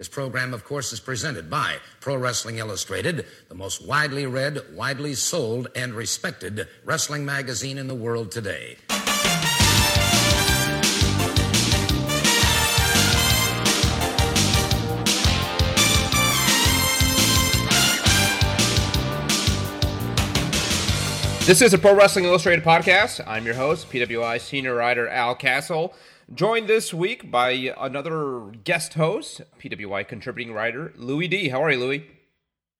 This program, of course, is presented by Pro Wrestling Illustrated, the most widely read, widely sold, and respected wrestling magazine in the world today. This is a Pro Wrestling Illustrated podcast. I'm your host, PWI senior writer Al Castle. Joined this week by another guest host, PWI contributing writer Louis D. How are you, Louis?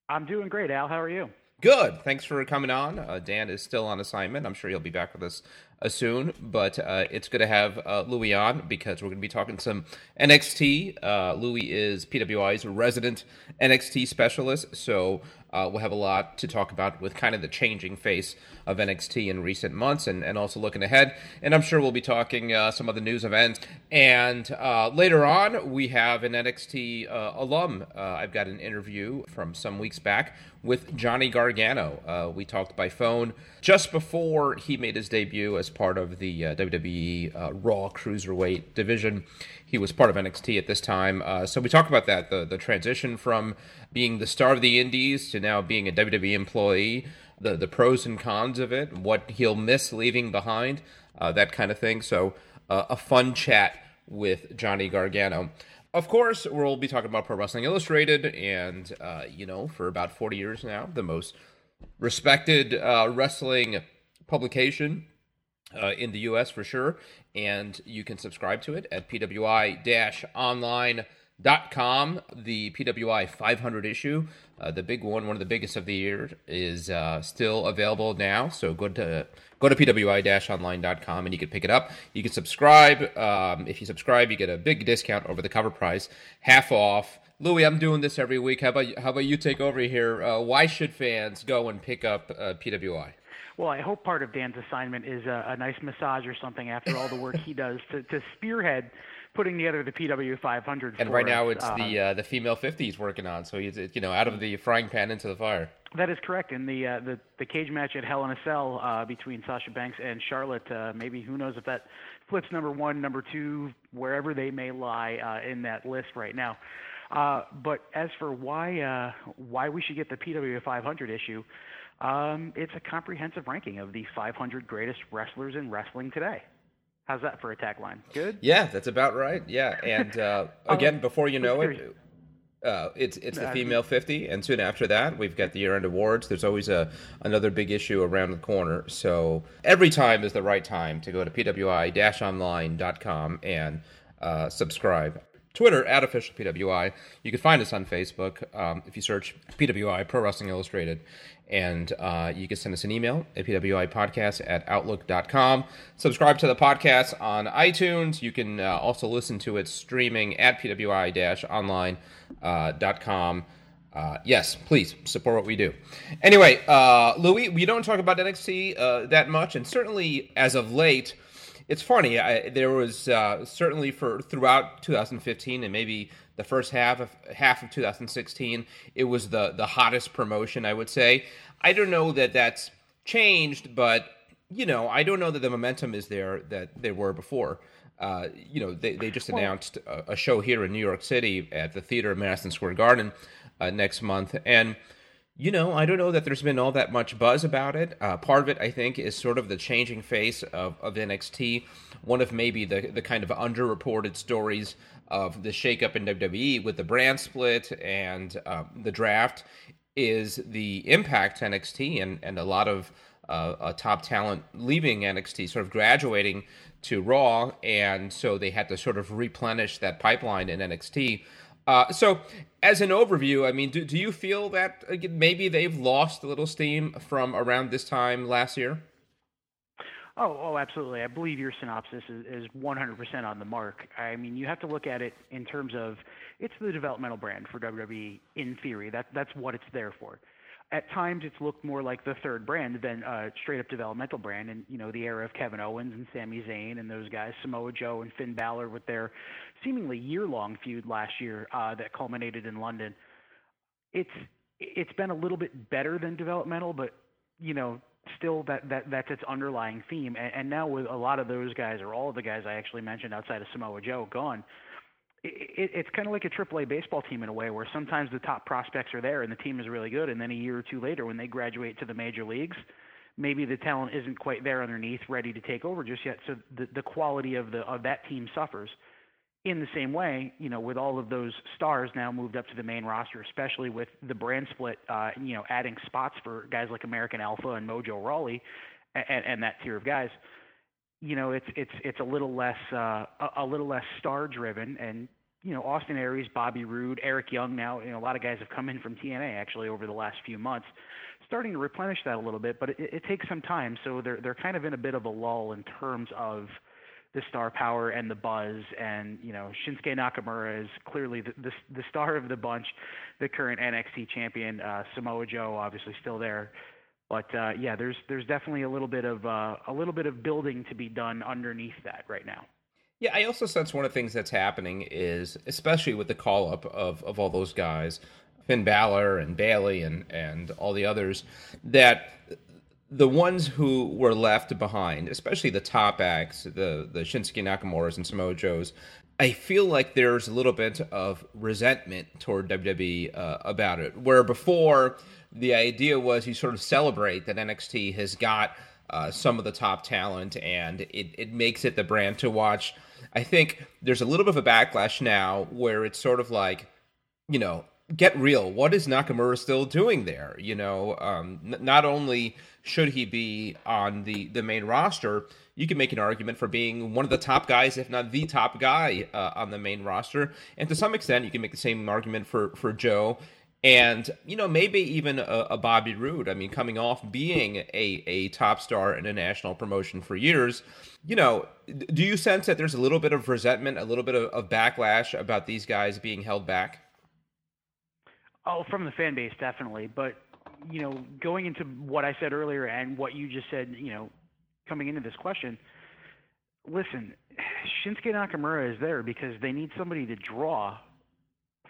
I'm doing great, Al. How are you? Good. Thanks for coming on. Uh, Dan is still on assignment. I'm sure he'll be back with us uh, soon, but uh, it's good to have uh, Louis on because we're going to be talking some NXT. Uh, Louis is PWI's resident NXT specialist, so uh, we'll have a lot to talk about with kind of the changing face of NXT in recent months and, and also looking ahead. And I'm sure we'll be talking uh, some the news events. And uh, later on, we have an NXT uh, alum. Uh, I've got an interview from some weeks back with Johnny Gargano. Uh, we talked by phone just before he made his debut as part of the WWE Raw Cruiserweight division. He was part of NXT at this time. so we talked about that the, the transition from being the star of the Indies to now being a WWE employee, the the pros and cons of it, what he'll miss leaving behind, uh, that kind of thing. So uh, a fun chat with Johnny Gargano. Of course, we'll be talking about Pro Wrestling Illustrated, and uh, you know, for about forty years now, the most respected uh, wrestling publication uh, in the U.S. for sure. And you can subscribe to it at pwi-online.com dot com the pwi 500 issue. Uh, the big one one of the biggest of the year is uh, still available now. So go to go to pwi-online.com and you can pick it up. You can subscribe um, if you subscribe you get a big discount over the cover price. Half off. Louis i'm doing this every week. How about how about you take over here? Uh, why should fans go and pick up uh, pwi well, I hope part of Dan's assignment is a, a nice massage or something after all the work he does to, to spearhead putting together the PW 500. And right now it's the uh, the female 50 he's working on, so he's you know out of the frying pan into the fire. That is correct. And the uh, the the cage match at Hell in a Cell uh, between Sasha Banks and Charlotte, uh, maybe who knows if that flips number one, number two, wherever they may lie uh, in that list right now. Uh, but as for why uh, why we should get the PW 500 issue, um, it's a comprehensive ranking of the 500 greatest wrestlers in wrestling today. How's that for a tagline? Good. Yeah, that's about right. Yeah, and uh, oh, again, before you know it, uh, it's it's the female 50 and soon after that we've got the year-end awards there's always a another big issue around the corner so every time is the right time to go to pwi-online.com and uh, subscribe Twitter at official PWI. You can find us on Facebook um, if you search PWI Pro Wrestling Illustrated. And uh, you can send us an email at pwipodcast at outlook.com. Subscribe to the podcast on iTunes. You can uh, also listen to it streaming at pwi-online.com. Uh, uh, yes, please support what we do. Anyway, uh, Louis, we don't talk about NXT uh, that much, and certainly as of late, it's funny. I, there was uh, certainly for throughout 2015 and maybe the first half of half of 2016, it was the the hottest promotion. I would say. I don't know that that's changed, but you know, I don't know that the momentum is there that they were before. Uh, you know, they, they just announced a, a, show here in New York City at the theater of Madison Square Garden uh, next month, and you know, I don't know that there's been all that much buzz about it. Uh, part of it, I think, is sort of the changing face of, of NXT. One of maybe the, the kind of underreported stories of the shakeup in WWE with the brand split and uh, the draft is the impact NXT and, and a lot of uh, top talent leaving NXT, sort of graduating to Raw. And so they had to sort of replenish that pipeline in NXT. Uh, so, as an overview, I mean, do, do you feel that uh, maybe they've lost a little steam from around this time last year? Oh, oh, absolutely. I believe your synopsis is, is 100% on the mark. I mean, you have to look at it in terms of it's the developmental brand for WWE in theory. That, that's what it's there for at times it's looked more like the third brand than a straight up developmental brand. And you know the era of Kevin Owens and Sami Zayn and those guys, Samoa Joe and Finn Balor with their seemingly year long feud last year uh, that culminated in London. It's it's been a little bit better than developmental, but you know still that that that's its underlying theme. And, and now with a lot of those guys or all of the guys I actually mentioned outside of Samoa Joe gone it, it's kind of like a AAA baseball team in a way, where sometimes the top prospects are there and the team is really good, and then a year or two later, when they graduate to the major leagues, maybe the talent isn't quite there underneath, ready to take over just yet. So the the quality of the of that team suffers. In the same way, you know, with all of those stars now moved up to the main roster, especially with the brand split, uh, you know, adding spots for guys like American Alpha and Mojo Rawley, and, and that tier of guys you know, it's it's it's a little less uh, a, little less star driven, and you know, Austin Aries, Bobby Roode, Eric Young. Now, you know, a lot of guys have come in from TNA actually over the last few months, starting to replenish that a little bit. But it, it takes some time, so they're they're kind of in a bit of a lull in terms of the star power and the buzz. And you know, Shinsuke Nakamura is clearly the the, the star of the bunch, the current NXT champion. Uh, Samoa Joe obviously still there. But uh, yeah, there's there's definitely a little bit of uh, a little bit of building to be done underneath that right now. Yeah, I also sense one of the things that's happening is, especially with the call up of, of all those guys, Finn Balor and Bayley and, and all the others, that the ones who were left behind, especially the top acts, the the Shinsuke Nakamura's and Samoa Joe's, I feel like there's a little bit of resentment toward WWE uh, about it. Where before the idea was you sort of celebrate that NXT has got uh, some of the top talent and it, it makes it the brand to watch. I think there's a little bit of a backlash now where it's sort of like, you know, get real. What is Nakamura still doing there? You know, um, n- not only should he be on the, the main roster, you can make an argument for being one of the top guys, if not the top guy uh, on the main roster. And to some extent, you can make the same argument for, for Joe and you know maybe even a, a, Bobby Roode. I mean, coming off being a a top star in a national promotion for years, you know, do you sense that there's a little bit of resentment, a little bit of, of backlash about these guys being held back? Oh, from the fan base, definitely. But you know, going into what I said earlier and what you just said, you know, coming into this question, listen, Shinsuke Nakamura is there because they need somebody to draw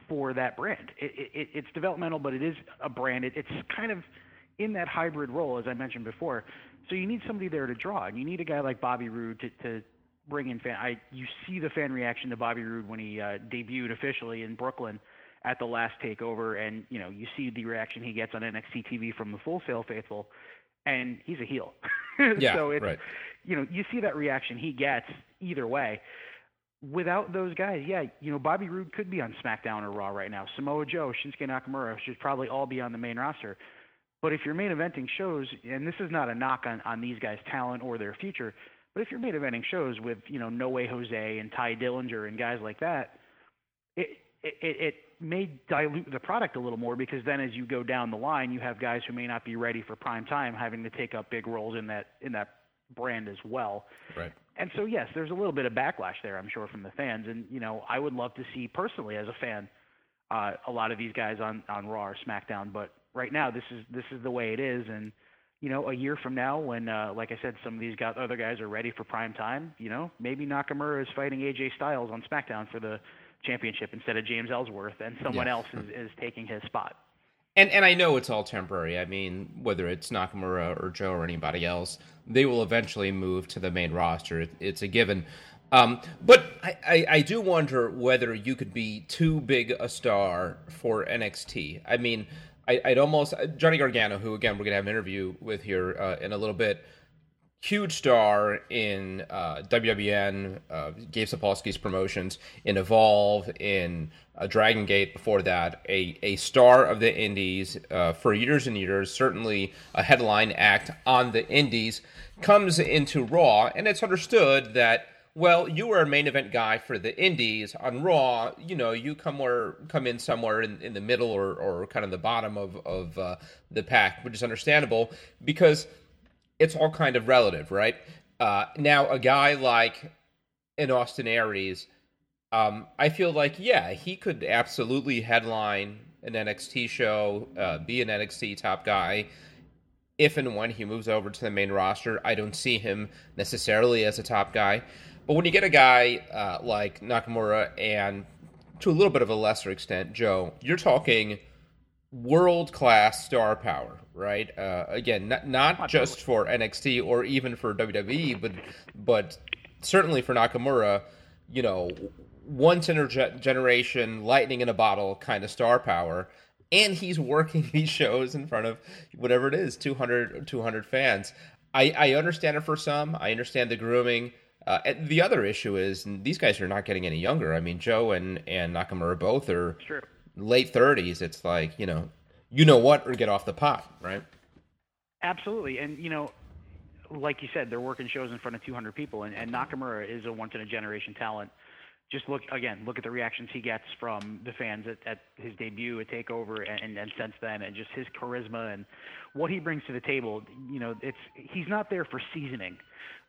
for that brand. It, it, it's developmental, but it is a brand. It, it's kind of in that hybrid role, as I mentioned before. So you need somebody there to draw, and you need a guy like Bobby Roode to, to bring in fan. I you see the fan reaction to Bobby Roode when he uh, debuted officially in Brooklyn at the last takeover, and you know you see the reaction he gets on NXT TV from the Full Sail faithful, and he's a heel. yeah, so it's right. you know you see that reaction he gets either way without those guys, yeah, you know, Bobby Roode could be on SmackDown or Raw right now. Samoa Joe, Shinsuke Nakamura should probably all be on the main roster. But if you're main eventing shows, and this is not a knock on, on these guys' talent or their future, but if you're main eventing shows with, you know, No Way Jose and Tye Dillinger and guys like that, it, it, it may dilute the product a little more because then as you go down the line, you have guys who may not be ready for prime time having to take up big roles in that in that brand as well. Right. And so yes, there's a little bit of backlash there, I'm sure, from the fans. And you know, I would love to see personally as a fan uh, a lot of these guys on on Raw or SmackDown. But right now, this is this is the way it is. And you know, a year from now, when uh, like I said, some of these guys, other guys are ready for prime time. You know, maybe Nakamura is fighting AJ Styles on SmackDown for the championship instead of James Ellsworth, and someone yeah. else is, is taking his spot. And and I know it's all temporary. I mean, whether it's Nakamura or Joe or anybody else, they will eventually move to the main roster. It, it's a given. Um, but I, I, I, do wonder whether you could be too big a star for NXT. I mean, I, would almost Johnny Gargano, who again we're gonna have an interview with here uh, in a little bit huge star in uh, WWN, uh, Gabe Sapolsky's promotions, in Evolve, in uh, Dragon Gate before that, a, a star of the Indies uh, for years and years, certainly a headline act on the Indies, comes into Raw, and it's understood that. Well, you were a main event guy for the Indies on Raw. You know, you come where come in somewhere in, in the middle or, or kind of the bottom of of uh, the pack, which is understandable because it's all kind of relative, right? Uh, now, a guy like an Austin Aries, um, I feel like, yeah, he could absolutely headline an NXT show, uh, be an NXT top guy. If and when he moves over to the main roster, I don't see him necessarily as a top guy. But when you get a guy uh, like Nakamura and to a little bit of a lesser extent, Joe, you're talking world class star power, right? Uh, again, not not just for NXT or even for WWE, but but certainly for Nakamura. You know, once in a generation, lightning in a bottle kind of star power. And he's working these shows in front of whatever it is 200, 200 fans. I, I understand it for some. I understand the grooming. Uh, the other issue is these guys are not getting any younger. I mean, Joe and, and Nakamura both are True. late 30s. It's like, you know, you know what, or get off the pot, right? Absolutely. And, you know, like you said, they're working shows in front of 200 people, and, and Nakamura is a once in a generation talent. Just look again, look at the reactions he gets from the fans at, at his debut at Takeover, and, and since then, and just his charisma and what he brings to the table. You know, it's he's not there for seasoning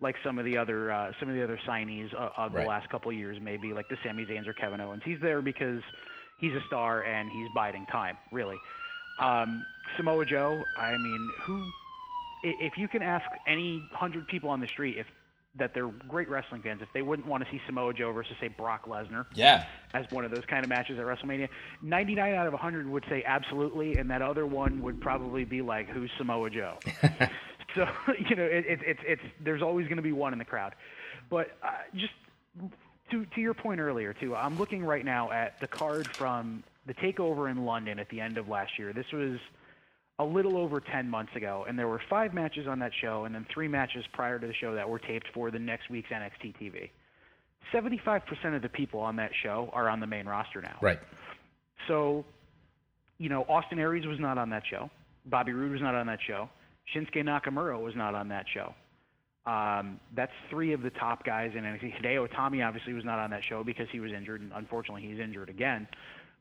like some of the other uh, some of the other signees of, of Right. the last couple of years, maybe like the Sami Zayn's or Kevin Owens. He's there because he's a star and he's biding time, really. Um, Samoa Joe, I mean, who if you can ask any hundred people on the street if that they're great wrestling fans, if they wouldn't want to see Samoa Joe versus say Brock Lesnar Yeah. as one of those kind of matches at WrestleMania, 99 out of 100 would say absolutely, and that other one would probably be like, who's Samoa Joe? so you know, it, it, it's it's there's always going to be one in the crowd, but uh, just to to your point earlier too, I'm looking right now at the card from the takeover in London at the end of last year. This was a little over 10 months ago, and there were five matches on that show, and then three matches prior to the show that were taped for the next week's NXT TV. 75% of the people on that show are on the main roster now. Right. So, you know, Austin Aries was not on that show. Bobby Roode was not on that show. Shinsuke Nakamura was not on that show. Um, that's three of the top guys in NXT. Hideo Itami obviously was not on that show because he was injured, and unfortunately he's injured again.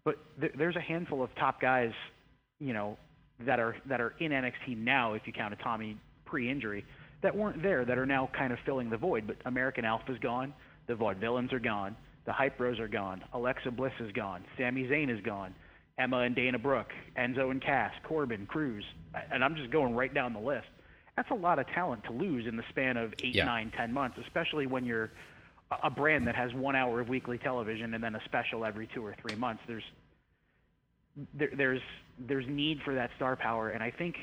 But th- there's a handful of top guys, you know, that are that are in NXT now, if you count Itami pre-injury, that weren't there that are now kind of filling the void. But American Alpha's gone. The Vaudevillains are gone. The Hype Bros are gone. Alexa Bliss is gone. Sami Zayn is gone. Emma and Dana Brooke, Enzo and Cass, Corbin, Cruz, and I'm just going right down the list. That's a lot of talent to lose in the span of eight, Yeah. nine, ten months, especially when you're a- brand that has one hour of weekly television and then a special every two or three months. There's there, there's there's need for that star power, and I think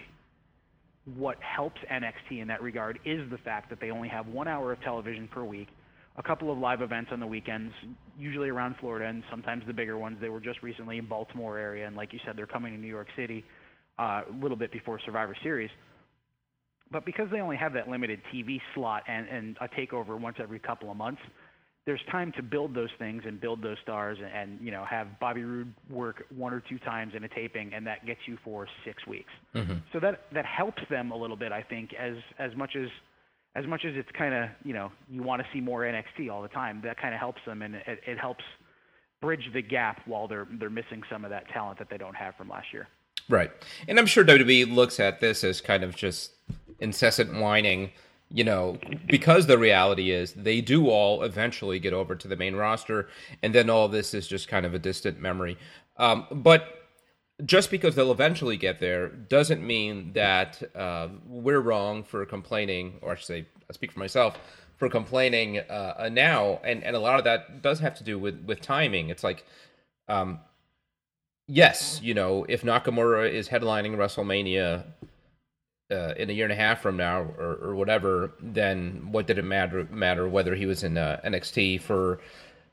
what helps NXT in that regard is the fact that they only have one hour of television per week, a couple of live events on the weekends, usually around Florida, and sometimes the bigger ones. They were just recently in Baltimore area, and like you said, they're coming to New York City uh, a little bit before Survivor Series. But because they only have that limited TV slot and, and a takeover once every couple of months, there's time to build those things and build those stars and, and you know have Bobby Roode work one or two times in a taping and that gets you for six weeks. Mm-hmm. So that that helps them a little bit, I think, as as much as as much as it's kind of you know you want to see more NXT all the time. That kind of helps them and it, it helps bridge the gap while they're they're missing some of that talent that they don't have from last year. Right. And I'm sure WWE looks at this as kind of just incessant whining, you know, because the reality is they do all eventually get over to the main roster, and then all this is just kind of a distant memory. Um, but just because they'll eventually get there doesn't mean that uh, we're wrong for complaining, or I should say, I speak for myself, for complaining uh, uh, now. And, and a lot of that does have to do with, with timing. It's like, um, yes, you know, if Nakamura is headlining WrestleMania uh, in a year and a half from now or, or whatever, then what did it matter matter whether he was in uh, NXT for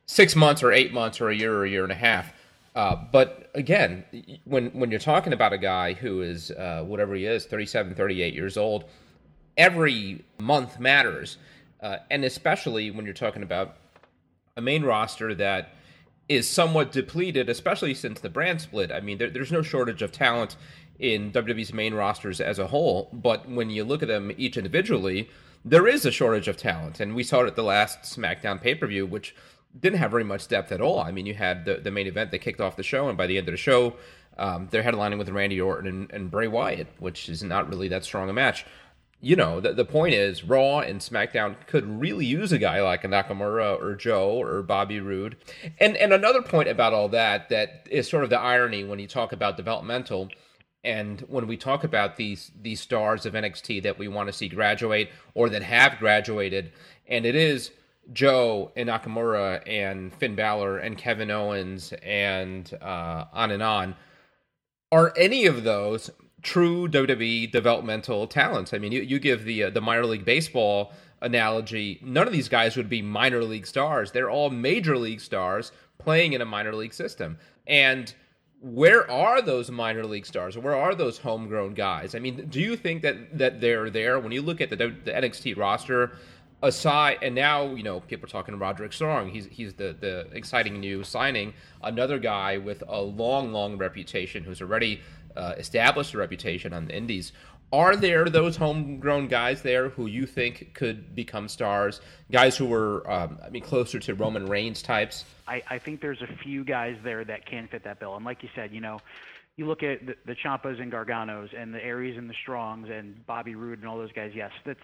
six months or eight months or a year or a year and a half? Uh, but again, when when you're talking about a guy who is uh, whatever he is, 37, 38 years old, every month matters, uh, and especially when you're talking about a main roster that is somewhat depleted, especially since the brand split. I mean, there, there's no shortage of talent in WWE's main rosters as a whole, but when you look at them each individually, there is a shortage of talent, and we saw it at the last SmackDown pay per view, which didn't have very much depth at all. I mean, you had the, the main event that kicked off the show, and by the end of the show, um, they're headlining with Randy Orton and, and Bray Wyatt, which is not really that strong a match you know, the, the point is Raw and SmackDown could really use a guy like Nakamura or Joe or Bobby Roode. And and another point about all that that is sort of the irony when you talk about developmental and when we talk about these these stars of NXT that we want to see graduate or that have graduated, and it is Joe and Nakamura and Finn Balor and Kevin Owens and uh, on and on. Are any of those true WWE developmental talents. I mean, you, you give the uh, the minor league baseball analogy. None of these guys would be minor league stars. They're all major league stars playing in a minor league system. And where are those minor league stars? Where are those homegrown guys? I mean, do you think that that they're there when you look at the, the NXT roster? Aside, and now you know people are talking Roderick Strong. He's he's the the exciting new signing, another guy with a long long reputation who's already uh, established a reputation on the Indies. Are there those homegrown guys there who you think could become stars? Guys who were, um, I mean, closer to Roman Reigns types? I, I think there's a few guys there that can fit that bill. And like you said, you know, you look at the, the Ciampas and Garganos and the Aries and the Strongs and Bobby Roode and all those guys. Yes, that's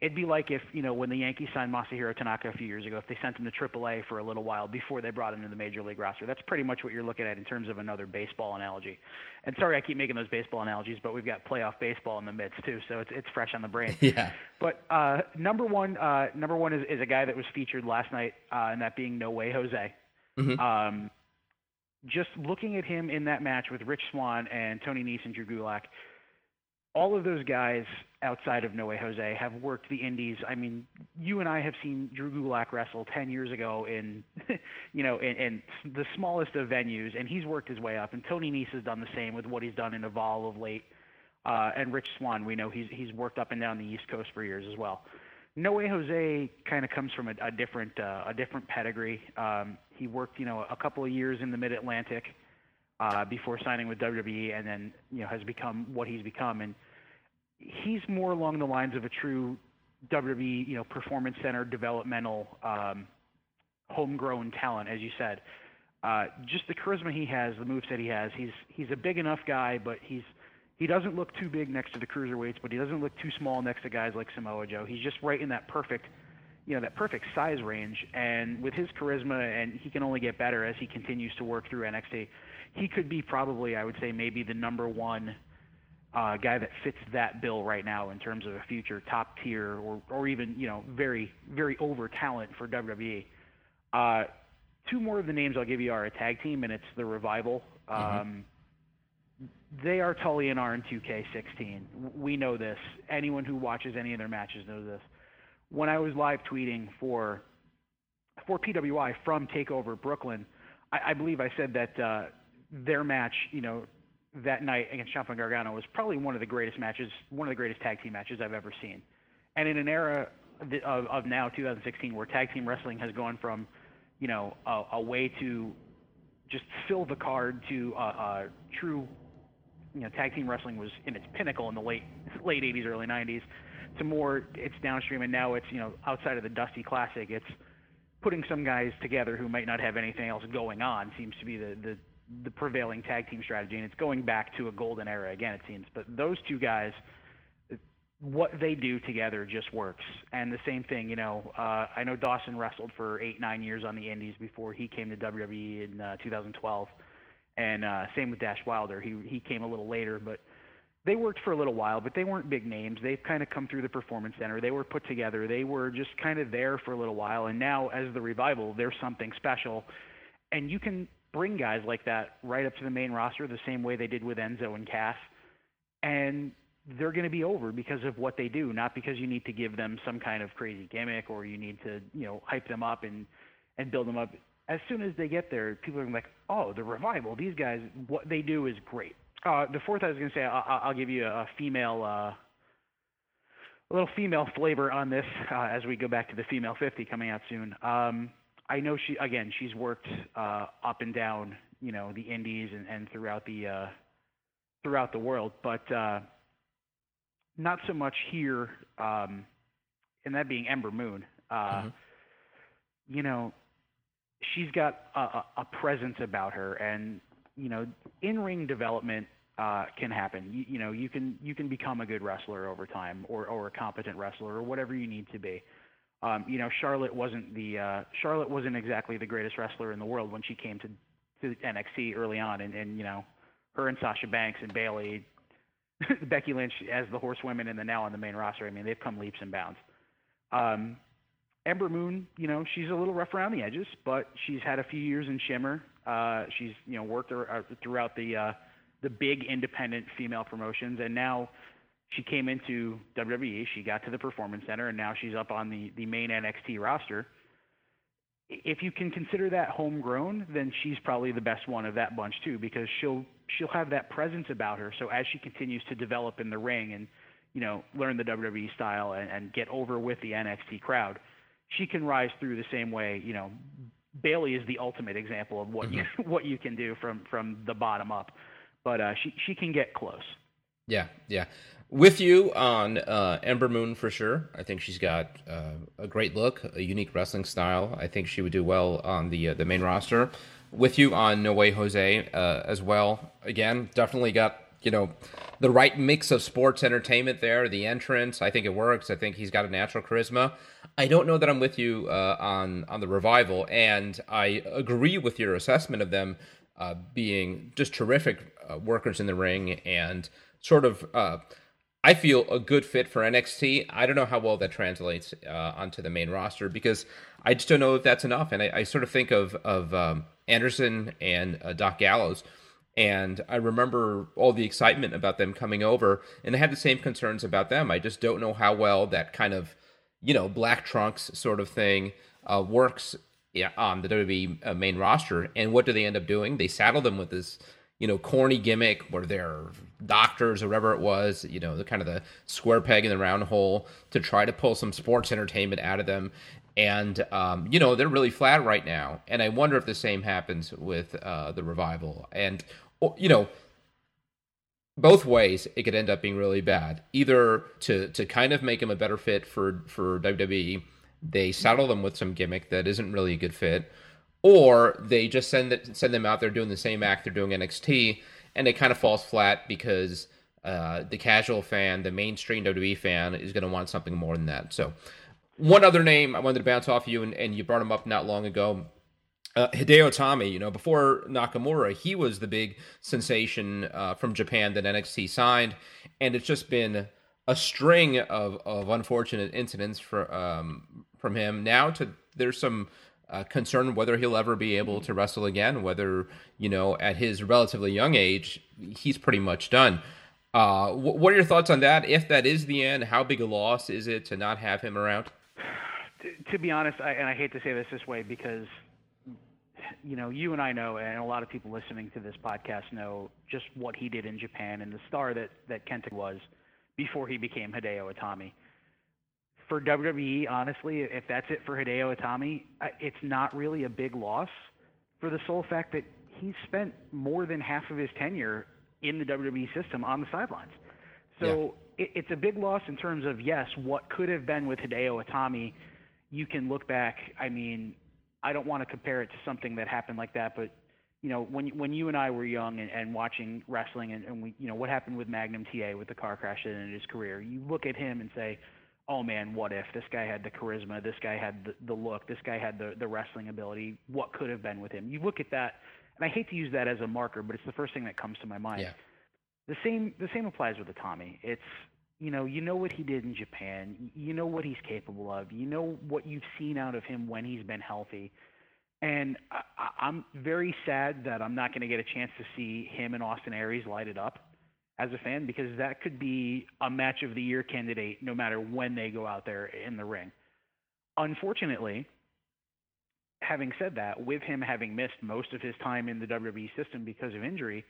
it'd be like if you know when the Yankees signed Masahiro Tanaka a few years ago, if they sent him to AAA for a little while before they brought him to the major league roster. That's pretty much what you're looking at in terms of another baseball analogy. And sorry, I keep making those baseball analogies, but we've got playoff baseball in the midst too, so it's it's fresh on the brain. yeah. But uh, number one, uh, number one is, is a guy that was featured last night, uh, and that being No Way Jose. Mm-hmm. Um, just looking at him in that match with Rich Swann and Tony Nese and Drew Gulak, all of those guys outside of No Way Jose have worked the indies. I mean, you and I have seen Drew Gulak wrestle 10 years ago in, you know, in, in the smallest of venues, and he's worked his way up. And Tony Nese has done the same with what he's done in Evolve of late. Uh, and Rich Swann, we know he's he's worked up and down the East Coast for years as well. No Way Jose kind of comes from a, a different uh, a different pedigree. Um, he worked, you know, a couple of years in the Mid Atlantic uh, before signing with WWE, and then you know has become what he's become. And he's more along the lines of a true WWE, you know, performance center developmental um, homegrown talent, as you said. Uh, just the charisma he has, the moves that he has. He's he's a big enough guy, but he's he doesn't look too big next to the cruiserweights, but he doesn't look too small next to guys like Samoa Joe. He's just right in that perfect, you know, that perfect size range. And with his charisma, and he can only get better as he continues to work through NXT. He could be probably, I would say, maybe the number one uh, guy that fits that bill right now in terms of a future top tier or, or even you know very very over talent for WWE. Uh, two more of the names I'll give you are a tag team, and it's the Revival. Mm-hmm. Um, they are Tully and Arn in 2K16. We know this. Anyone who watches any of their matches knows this. When I was live tweeting for for PWI from Takeover Brooklyn, I, I believe I said that uh, their match, you know, that night against Ciampa and Gargano was probably one of the greatest matches, one of the greatest tag team matches I've ever seen. And in an era of, of now 2016 where tag team wrestling has gone from, you know, a, a way to just fill the card to a, a true, you know, tag team wrestling was in its pinnacle in the late late 80s, early 90s, to more it's downstream and now it's you know outside of the Dusty Classic, it's putting some guys together who might not have anything else going on seems to be the the the prevailing tag team strategy, and it's going back to a golden era again, it seems. But those two guys, what they do together just works. And the same thing, you know, uh, I know Dawson wrestled for eight, nine years on the Indies before he came to WWE in uh, 2012, and uh, same with Dash Wilder. He he came a little later, but they worked for a little while, but they weren't big names. They've kind of come through the performance center. They were put together. They were just kind of there for a little while, and now as the revival, they're something special. And you can bring guys like that right up to the main roster the same way they did with Enzo and Cass. And they're going to be over because of what they do, not because you need to give them some kind of crazy gimmick or you need to, you know, hype them up and and build them up. As soon as they get there, people are like, "Oh, the revival! These guys, what they do is great." Uh, the fourth, I was going to say, I'll, I'll, give you a female, uh, a little female flavor on this uh, as we go back to the female 50 coming out soon. Um, I know she again she's worked uh, up and down you know the indies and, and throughout the uh, throughout the world, but uh, not so much here. Um, and that being Ember Moon, uh, mm-hmm. you know, she's got a, a presence about her, and you know, in ring development uh, can happen. You, you know, you can you can become a good wrestler over time, or or a competent wrestler, or whatever you need to be. Um, you know, Charlotte wasn't the uh, Charlotte wasn't exactly the greatest wrestler in the world when she came to to NXT early on, and, and you know, her and Sasha Banks and Bayley, Becky Lynch as the horsewomen, and then now on the main roster. I mean, they've come leaps and bounds. Um, Ember Moon, you know, she's a little rough around the edges, but she's had a few years in Shimmer. Uh, she's you know worked throughout the uh, the big independent female promotions, and now she came into WWE. She got to the Performance Center, and now she's up on the the main NXT roster. If you can consider that homegrown, then she's probably the best one of that bunch too, because she'll she'll have that presence about her. So as she continues to develop in the ring and you know learn the WWE style and, and get over with the NXT crowd, she can rise through the same way. You know, Bayley is the ultimate example of what mm-hmm. you what you can do from from the bottom up, but uh, she she can get close. Yeah, yeah with you on uh, Ember Moon for sure. I think she's got uh, a great look, a unique wrestling style. I think she would do well on the uh, the main roster. With you on No Way Jose uh, as well. Again, definitely got you know the right mix of sports entertainment there. The entrance, I think it works. I think he's got a natural charisma. I don't know that I'm with you uh, on on the revival, and I agree with your assessment of them uh, being just terrific workers in the ring and sort of I feel a good fit for NXT. I don't know how well that translates uh, onto the main roster because I just don't know if that's enough. And I, I sort of think of of um, Anderson and uh, Doc Gallows, and I remember all the excitement about them coming over, and I had the same concerns about them. I just don't know how well that kind of you know black trunks sort of thing uh, works on the WWE uh, main roster. And what do they end up doing? They saddle them with this you know, corny gimmick where they're doctors or whatever it was, you know, the kind of the square peg in the round hole to try to pull some sports entertainment out of them. And, um, you know, they're really flat right now. And I wonder if the same happens with uh, the revival. And, you know, both ways it could end up being really bad. Either to to kind of make them a better fit for for WWE, they saddle them with some gimmick that isn't really a good fit, or they just send it, send them out there doing the same act they're doing NXT, and it kind of falls flat because uh, the casual fan, the mainstream WWE fan, is going to want something more than that. So, one other name I wanted to bounce off you, and, and you brought him up not long ago. Uh, Hideo Itami, you know, before Nakamura, he was the big sensation uh, from Japan that NXT signed, and it's just been a string of, of unfortunate incidents for um, from him. Now to there's some uh, concerned whether he'll ever be able to wrestle again, whether, you know, at his relatively young age, he's pretty much done. Uh, what are your thoughts on that? If that is the end, how big a loss is it to not have him around? To, to be honest, I, and I hate to say this this way because, you know, you and I know, and a lot of people listening to this podcast know just what he did in Japan and the star that, that Kenta was before he became Hideo Itami for WWE, honestly, if that's it for Hideo Itami, it's not really a big loss for the sole fact that he spent more than half of his tenure in the WWE system on the sidelines. So yeah. it, it's a big loss in terms of, yes, what could have been with Hideo Itami. You can look back. I mean, I don't want to compare it to something that happened like that, but you know, when when you and I were young and, and watching wrestling, and, and we, you know, what happened with Magnum TA with the car crash ended his career, you look at him and say, oh man, what if this guy had the charisma, this guy had the, the look, this guy had the, the wrestling ability, what could have been with him? You look at that, and I hate to use that as a marker, but it's the first thing that comes to my mind. Yeah. The same the same applies with Itami. It's you know you know what he did in Japan, you know what he's capable of, you know what you've seen out of him when he's been healthy. And I, I'm very sad that I'm not going to get a chance to see him and Austin Aries light it up as a fan because that could be a match of the year candidate no matter when they go out there in the ring. Unfortunately, having said that, with him having missed most of his time in the WWE system because of injury,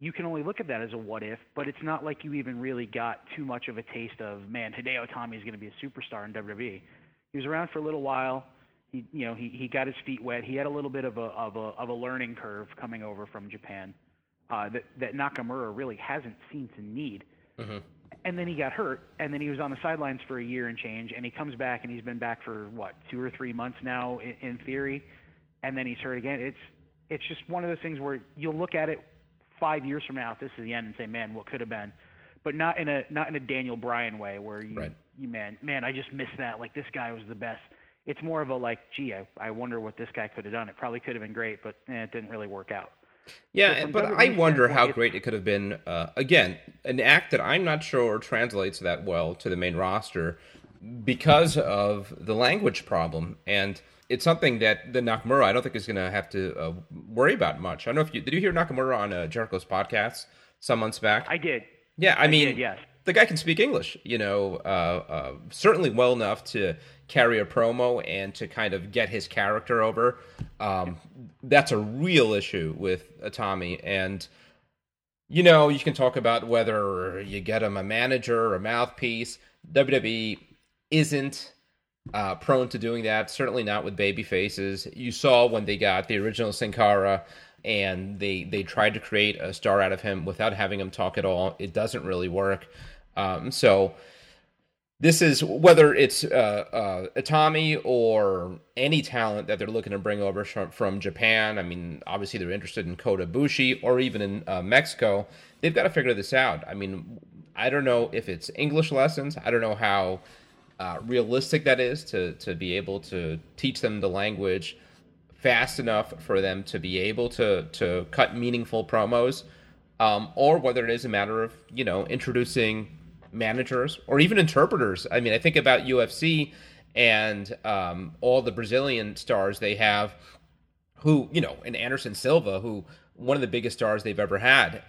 you can only look at that as a what if, but it's not like you even really got too much of a taste of, man, Hideo Itami is going to be a superstar in WWE. He was around for a little while. He, you know, he, he got his feet wet. He had a little bit of a, of a, of a learning curve coming over from Japan uh, that that Nakamura really hasn't seemed to need. Mm-hmm. And then he got hurt, and then he was on the sidelines for a year and change, and he comes back, and he's been back for what two or three months now, in, in theory, and then he's hurt again. It's it's just one of those things where you'll look at it five years from now, if this is the end, and say, man, what could have been, but not in a not in a Daniel Bryan way where you right. you man man I just missed that. Like this guy was the best. It's more of a like, gee, I, I wonder what this guy could have done. It probably could have been great, but eh, it didn't really work out. Yeah, so but I wonder how great it could have been. Uh, again, an act that I'm not sure translates that well to the main roster because of the language problem, and it's something that the Nakamura I don't think is going to have to uh, worry about much. I don't know if you did you hear Nakamura on uh, Jericho's podcast some months back. I did. Yeah, I, I mean, did, yes. The guy can speak English, you know, uh, uh, certainly well enough to carry a promo and to kind of get his character over. Um, that's a real issue with Itami. And, you know, you can talk about whether you get him a manager or a mouthpiece. WWE isn't uh, prone to doing that, certainly not with baby faces. You saw when they got the original Sin Cara and they they tried to create a star out of him without having him talk at all. It doesn't really work. Um, so this is whether it's uh, uh, Itami or any talent that they're looking to bring over from, from Japan. I mean, obviously they're interested in Kota Ibushi or even in uh, Mexico. They've got to figure this out. I mean, I don't know if it's English lessons. I don't know how uh, realistic that is to to be able to teach them the language fast enough for them to be able to to cut meaningful promos, um, or whether it is a matter of you know introducing managers or even interpreters. I mean, I think about UFC and um, all the Brazilian stars they have, who you know, and Anderson Silva, who one of the biggest stars they've ever had.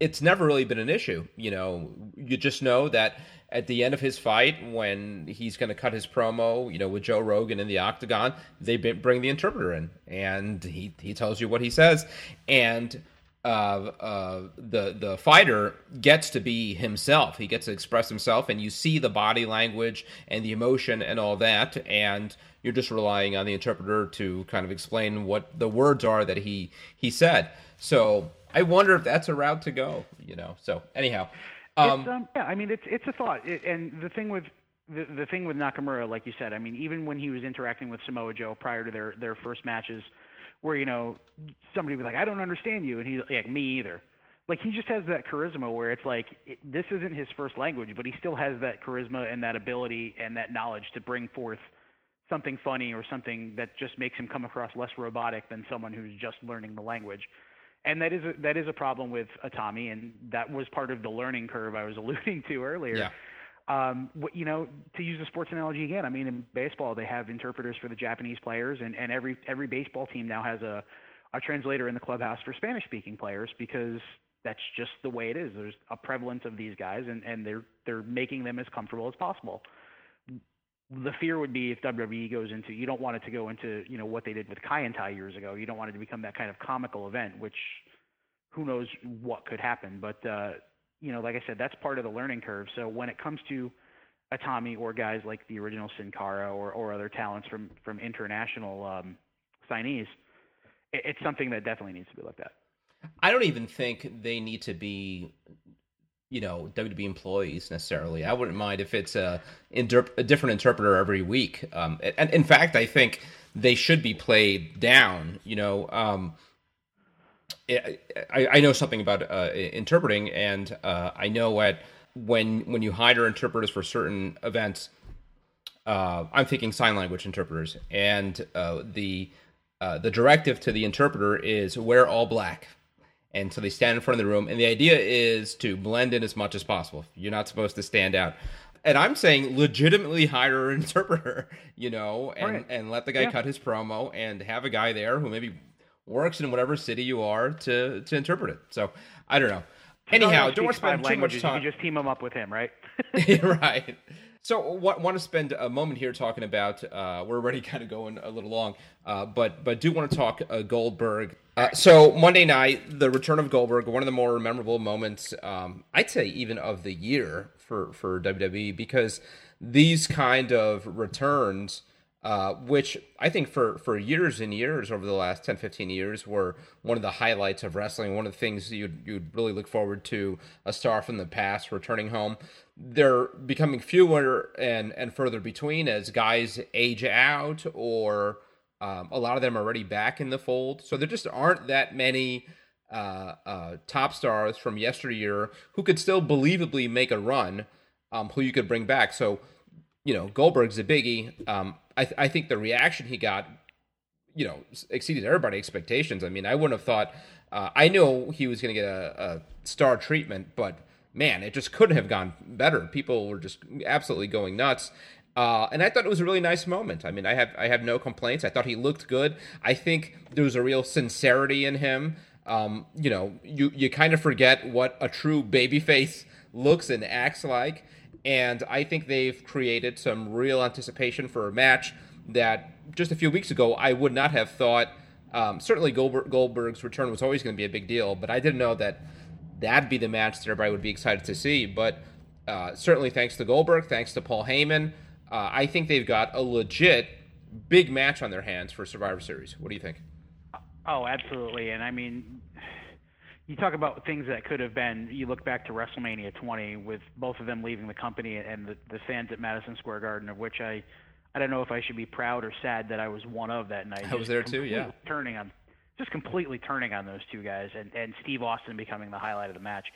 It's never really been an issue. You know, you just know that at the end of his fight, when he's going to cut his promo, you know, with Joe Rogan in the octagon, they bring the interpreter in, and he he tells you what he says, and uh, uh, the the fighter gets to be himself. He gets to express himself, and you see the body language and the emotion and all that, and you're just relying on the interpreter to kind of explain what the words are that he he said. So I wonder if that's a route to go. You know. So anyhow. Um, it's, um, yeah, I mean, it's it's a thought, it, and the thing with the the thing with Nakamura, like you said, I mean, even when he was interacting with Samoa Joe prior to their their first matches, where you know somebody would be like, "I don't understand you," and he's like, "Me either." Like he just has that charisma where it's like it, this isn't his first language, but he still has that charisma and that ability and that knowledge to bring forth something funny or something that just makes him come across less robotic than someone who's just learning the language and that is a, that is a problem with Itami, and that was part of the learning curve I was alluding to earlier. Yeah. Um, you know, to use a sports analogy again, I mean, in baseball they have interpreters for the Japanese players, and, and every every baseball team now has a a translator in the clubhouse for Spanish speaking players because that's just the way it is. There's a prevalence of these guys, and and they're they're making them as comfortable as possible the fear would be if WWE goes into you don't want it to go into you know what they did with Kaientai years ago. You don't want it to become that kind of comical event, which who knows what could happen. But uh, you know, like I said, that's part of the learning curve. So when it comes to Itami or guys like the original Sin Cara or or other talents from from international um, signees, it, it's something that definitely needs to be looked at. I don't even think they need to be you know WWE employees necessarily. I wouldn't mind if it's a, interp- a different interpreter every week. Um, and in fact, I think they should be played down. You know, um, I, I, know something about uh, interpreting, and uh, I know at when when you hire interpreters for certain events, uh, I'm thinking sign language interpreters, and uh, the uh, the directive to the interpreter is wear all black and so they stand in front of the room and the idea is to blend in as much as possible you're not supposed to stand out and i'm saying legitimately hire an interpreter you know and right. and let the guy yeah. cut his promo and have a guy there who maybe works in whatever city you are to to interpret it. So i don't know. Anyhow don't want to spend too much time you just team him up with him right? Right. So, want to spend a moment here talking about. Uh, we're already kind of going a little long, uh, but but do want to talk uh, Goldberg. Uh, so Monday night, the return of Goldberg, one of the more memorable moments, um, I'd say even of the year for for WWE, because these kind of returns uh, which I think for, for years and years over the last 10, 15 years were one of the highlights of wrestling. One of the things you'd, you'd really look forward to a star from the past returning home. They're becoming fewer and, and further between as guys age out or um, a lot of them are already back in the fold. So there just aren't that many uh, uh, top stars from yesteryear who could still believably make a run um, who you could bring back. So you know, Goldberg's a biggie. Um, I, th- I think the reaction he got, you know, exceeded everybody's expectations. I mean, I wouldn't have thought. Uh, I know he was going to get a, a, star treatment, but man, it just couldn't have gone better. People were just absolutely going nuts. Uh, and I thought it was a really nice moment. I mean, I have I have no complaints. I thought he looked good. I think there was a real sincerity in him. Um, you know, you you kind of forget what a true babyface looks and acts like, and I think they've created some real anticipation for a match that just a few weeks ago I would not have thought. Um, certainly, Goldberg, Goldberg's return was always going to be a big deal, but I didn't know that that'd be the match that everybody would be excited to see. But uh, certainly, thanks to Goldberg, thanks to Paul Heyman, uh, I think they've got a legit big match on their hands for Survivor Series. What do you think? Oh, absolutely. And I mean, you talk about things that could have been. You look back to WrestleMania 20 with both of them leaving the company and the, the fans at Madison Square Garden, of which I, I don't know if I should be proud or sad that I was one of that night. I was there too. Yeah. Turning on, just completely turning on those two guys, and and Steve Austin becoming the highlight of the match.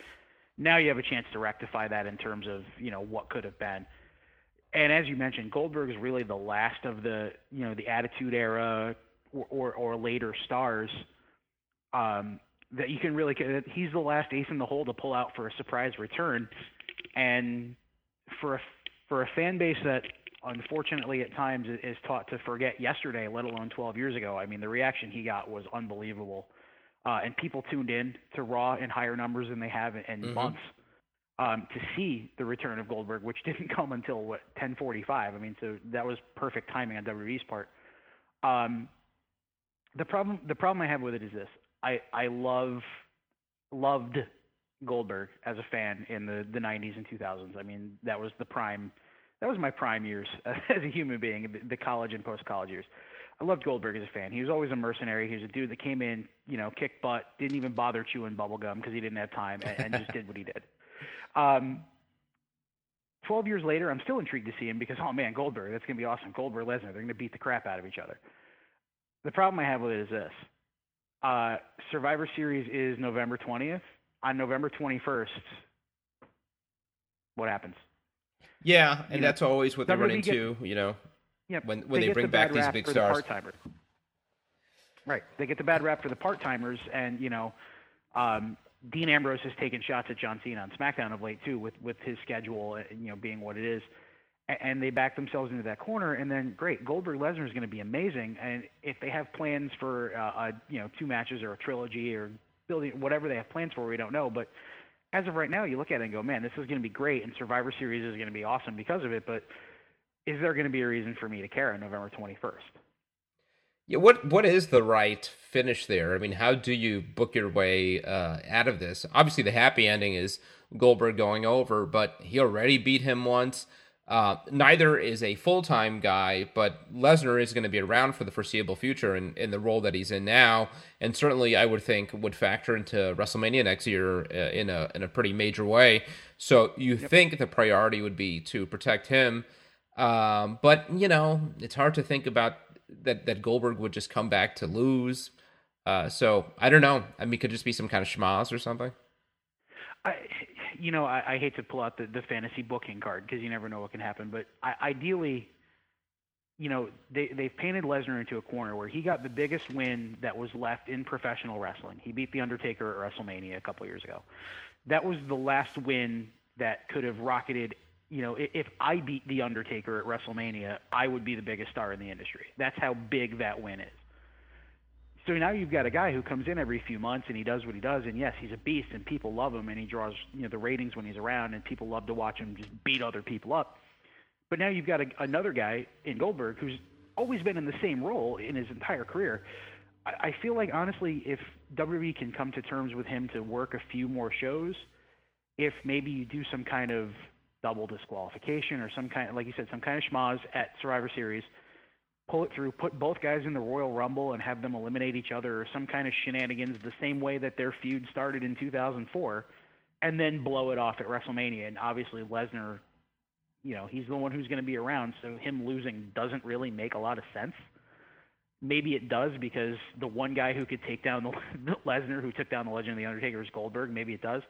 Now you have a chance to rectify that in terms of you know what could have been. And as you mentioned, Goldberg is really the last of the you know the Attitude Era or or, or later stars um, that you can really he's the last ace in the hole to pull out for a surprise return, and for a for a fan base that unfortunately at times is taught to forget yesterday, let alone 12 years ago. I mean, the reaction he got was unbelievable, uh, and people tuned in to Raw in higher numbers than they have in, in mm-hmm. months um, to see the return of Goldberg, which didn't come until what 10:45. I mean, so that was perfect timing on WWE's part. Um, the problem the problem I have with it is this: I I love loved Goldberg as a fan in the the 90s and 2000s. I mean, that was the prime. That was my prime years as a human being, the college and post college years. I loved Goldberg as a fan. He was always a mercenary. He was a dude that came in, you know, kicked butt, didn't even bother chewing bubblegum because he didn't have time, and, and just did what he did. Um, 12 years later, I'm still intrigued to see him because, oh man, Goldberg, that's going to be awesome. Goldberg, Lesnar, they're going to beat the crap out of each other. The problem I have with it is this uh, Survivor Series is November 20th. On November 21st, what happens? Yeah, and you that's know, always what they run into, you know, yep, when, when they, they bring the back these big stars. The right. They get the bad rap for the part timers, and, you know, um, Dean Ambrose has taken shots at John Cena on SmackDown of late too, with with his schedule, uh, you know, being what it is, and they back themselves into that corner. And then great, Goldberg Lesnar is going to be amazing. And if they have plans for uh, a you know two matches or a trilogy or building whatever they have plans for, we don't know. But as of right now, you look at it and go, man, this is going to be great, and Survivor Series is going to be awesome because of it. But is there going to be a reason for me to care on November 21st? Yeah, what what is the right finish there? I mean, how do you book your way uh, out of this? Obviously, the happy ending is Goldberg going over, but he already beat him once. Uh, neither is a full time guy, but Lesnar is going to be around for the foreseeable future in, in the role that he's in now, and certainly I would think would factor into WrestleMania next year uh, in a in a pretty major way. So you yep. think the priority would be to protect him, um, but you know it's hard to think about that that Goldberg would just come back to lose. Uh, so I don't know. I mean, could just be some kind of schmaz or something. I, you know, I, I hate to pull out the, the fantasy booking card because you never know what can happen. But I, ideally, you know, they they've painted Lesnar into a corner where he got the biggest win that was left in professional wrestling. He beat the Undertaker at WrestleMania a couple years ago. That was the last win that could have rocketed you know, if I beat The Undertaker at WrestleMania, I would be the biggest star in the industry. That's how big that win is. So now you've got a guy who comes in every few months and he does what he does, and yes, he's a beast, and people love him, and he draws you know the ratings when he's around, and people love to watch him just beat other people up. But now you've got a, another guy in Goldberg who's always been in the same role in his entire career. I, I feel like honestly, if WWE can come to terms with him to work a few more shows, if maybe you do some kind of double disqualification or some kind, like you said, some kind of schmaz at Survivor Series. Pull it through, put both guys in the Royal Rumble and have them eliminate each other or some kind of shenanigans the same way that their feud started in 2004, and then blow it off at WrestleMania. And obviously, Lesnar, you know, he's the one who's going to be around, so him losing doesn't really make a lot of sense. Maybe it does because the one guy who could take down the Lesnar, who took down the Legend of the Undertaker, is Goldberg. Maybe it does.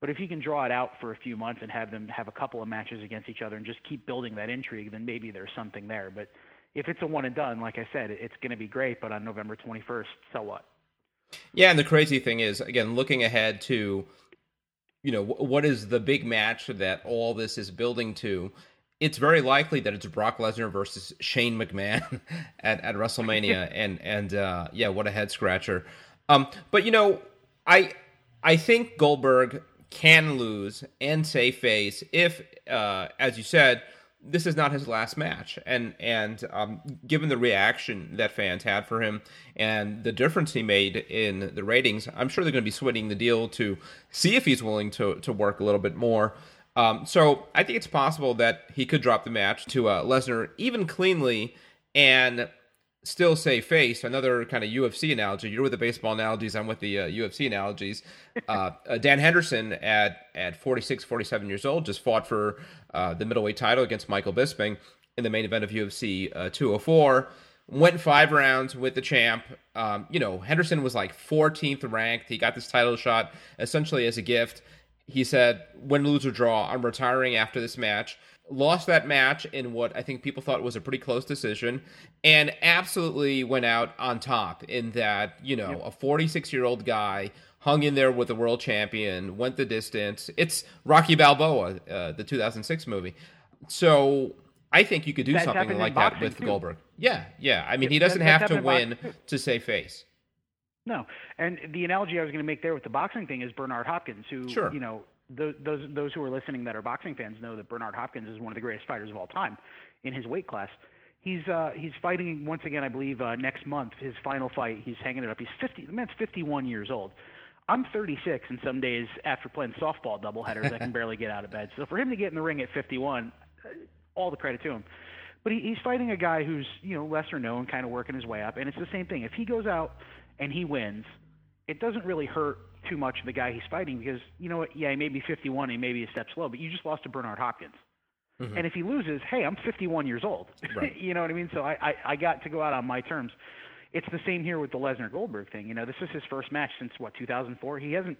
But if you can draw it out for a few months and have them have a couple of matches against each other and just keep building that intrigue, then maybe there's something there. But if it's a one and done, like I said, it's going to be great. But on November 21st, so what? Yeah, and the crazy thing is, again, looking ahead to, you know, what is the big match that all this is building to? It's very likely that it's Brock Lesnar versus Shane McMahon at, at WrestleMania, and and uh, yeah, what a head scratcher. Um, but you know, I I think Goldberg can lose and save face if, uh, as you said, this is not his last match, and and um, given the reaction that fans had for him and the difference he made in the ratings, I'm sure they're going to be sweating the deal to see if he's willing to to work a little bit more. Um, so I think it's possible that he could drop the match to uh, Lesnar even cleanly and still say face. Another kind of UFC analogy. You're with the baseball analogies. I'm with the uh, UFC analogies. Uh, uh, Dan Henderson at at 46, 47 years old just fought for uh, the middleweight title against Michael Bisping in the main event of UFC uh, 204. Went five rounds with the champ. Um, you know, Henderson was like 14th ranked. He got this title shot essentially as a gift. He said, "Win, lose or draw, I'm retiring after this match." Lost that match in what I think people thought was a pretty close decision, and absolutely went out on top in that, you know, a 46 year old guy hung in there with the world champion, went the distance. It's Rocky Balboa, uh, the 2006 movie. So I think you could do That's something like that with too. Goldberg. Yeah, yeah. I mean, he doesn't have to win to say face. No, and the analogy I was going to make there with the boxing thing is Bernard Hopkins, who sure. you know those those who are listening that are boxing fans know that Bernard Hopkins is one of the greatest fighters of all time in his weight class. He's uh, he's fighting once again, I believe, uh, next month. His final fight. He's hanging it up. He's 50. The man's 51 years old. I'm 36, and some days after playing softball doubleheaders, I can barely get out of bed. So for him to get in the ring at 51, uh, all the credit to him. But he, he's fighting a guy who's you know lesser known, kind of working his way up, and it's the same thing. If he goes out and he wins, it doesn't really hurt too much of the guy he's fighting because you know what? Yeah, he may be 51, he may be a step slow, but you just lost to Bernard Hopkins. Mm-hmm. And if he loses, hey, I'm 51 years old. Right. you know what I mean? So I, I I got to go out on my terms. It's the same here with the Lesnar Goldberg thing. You know, this is his first match since what 2004. He hasn't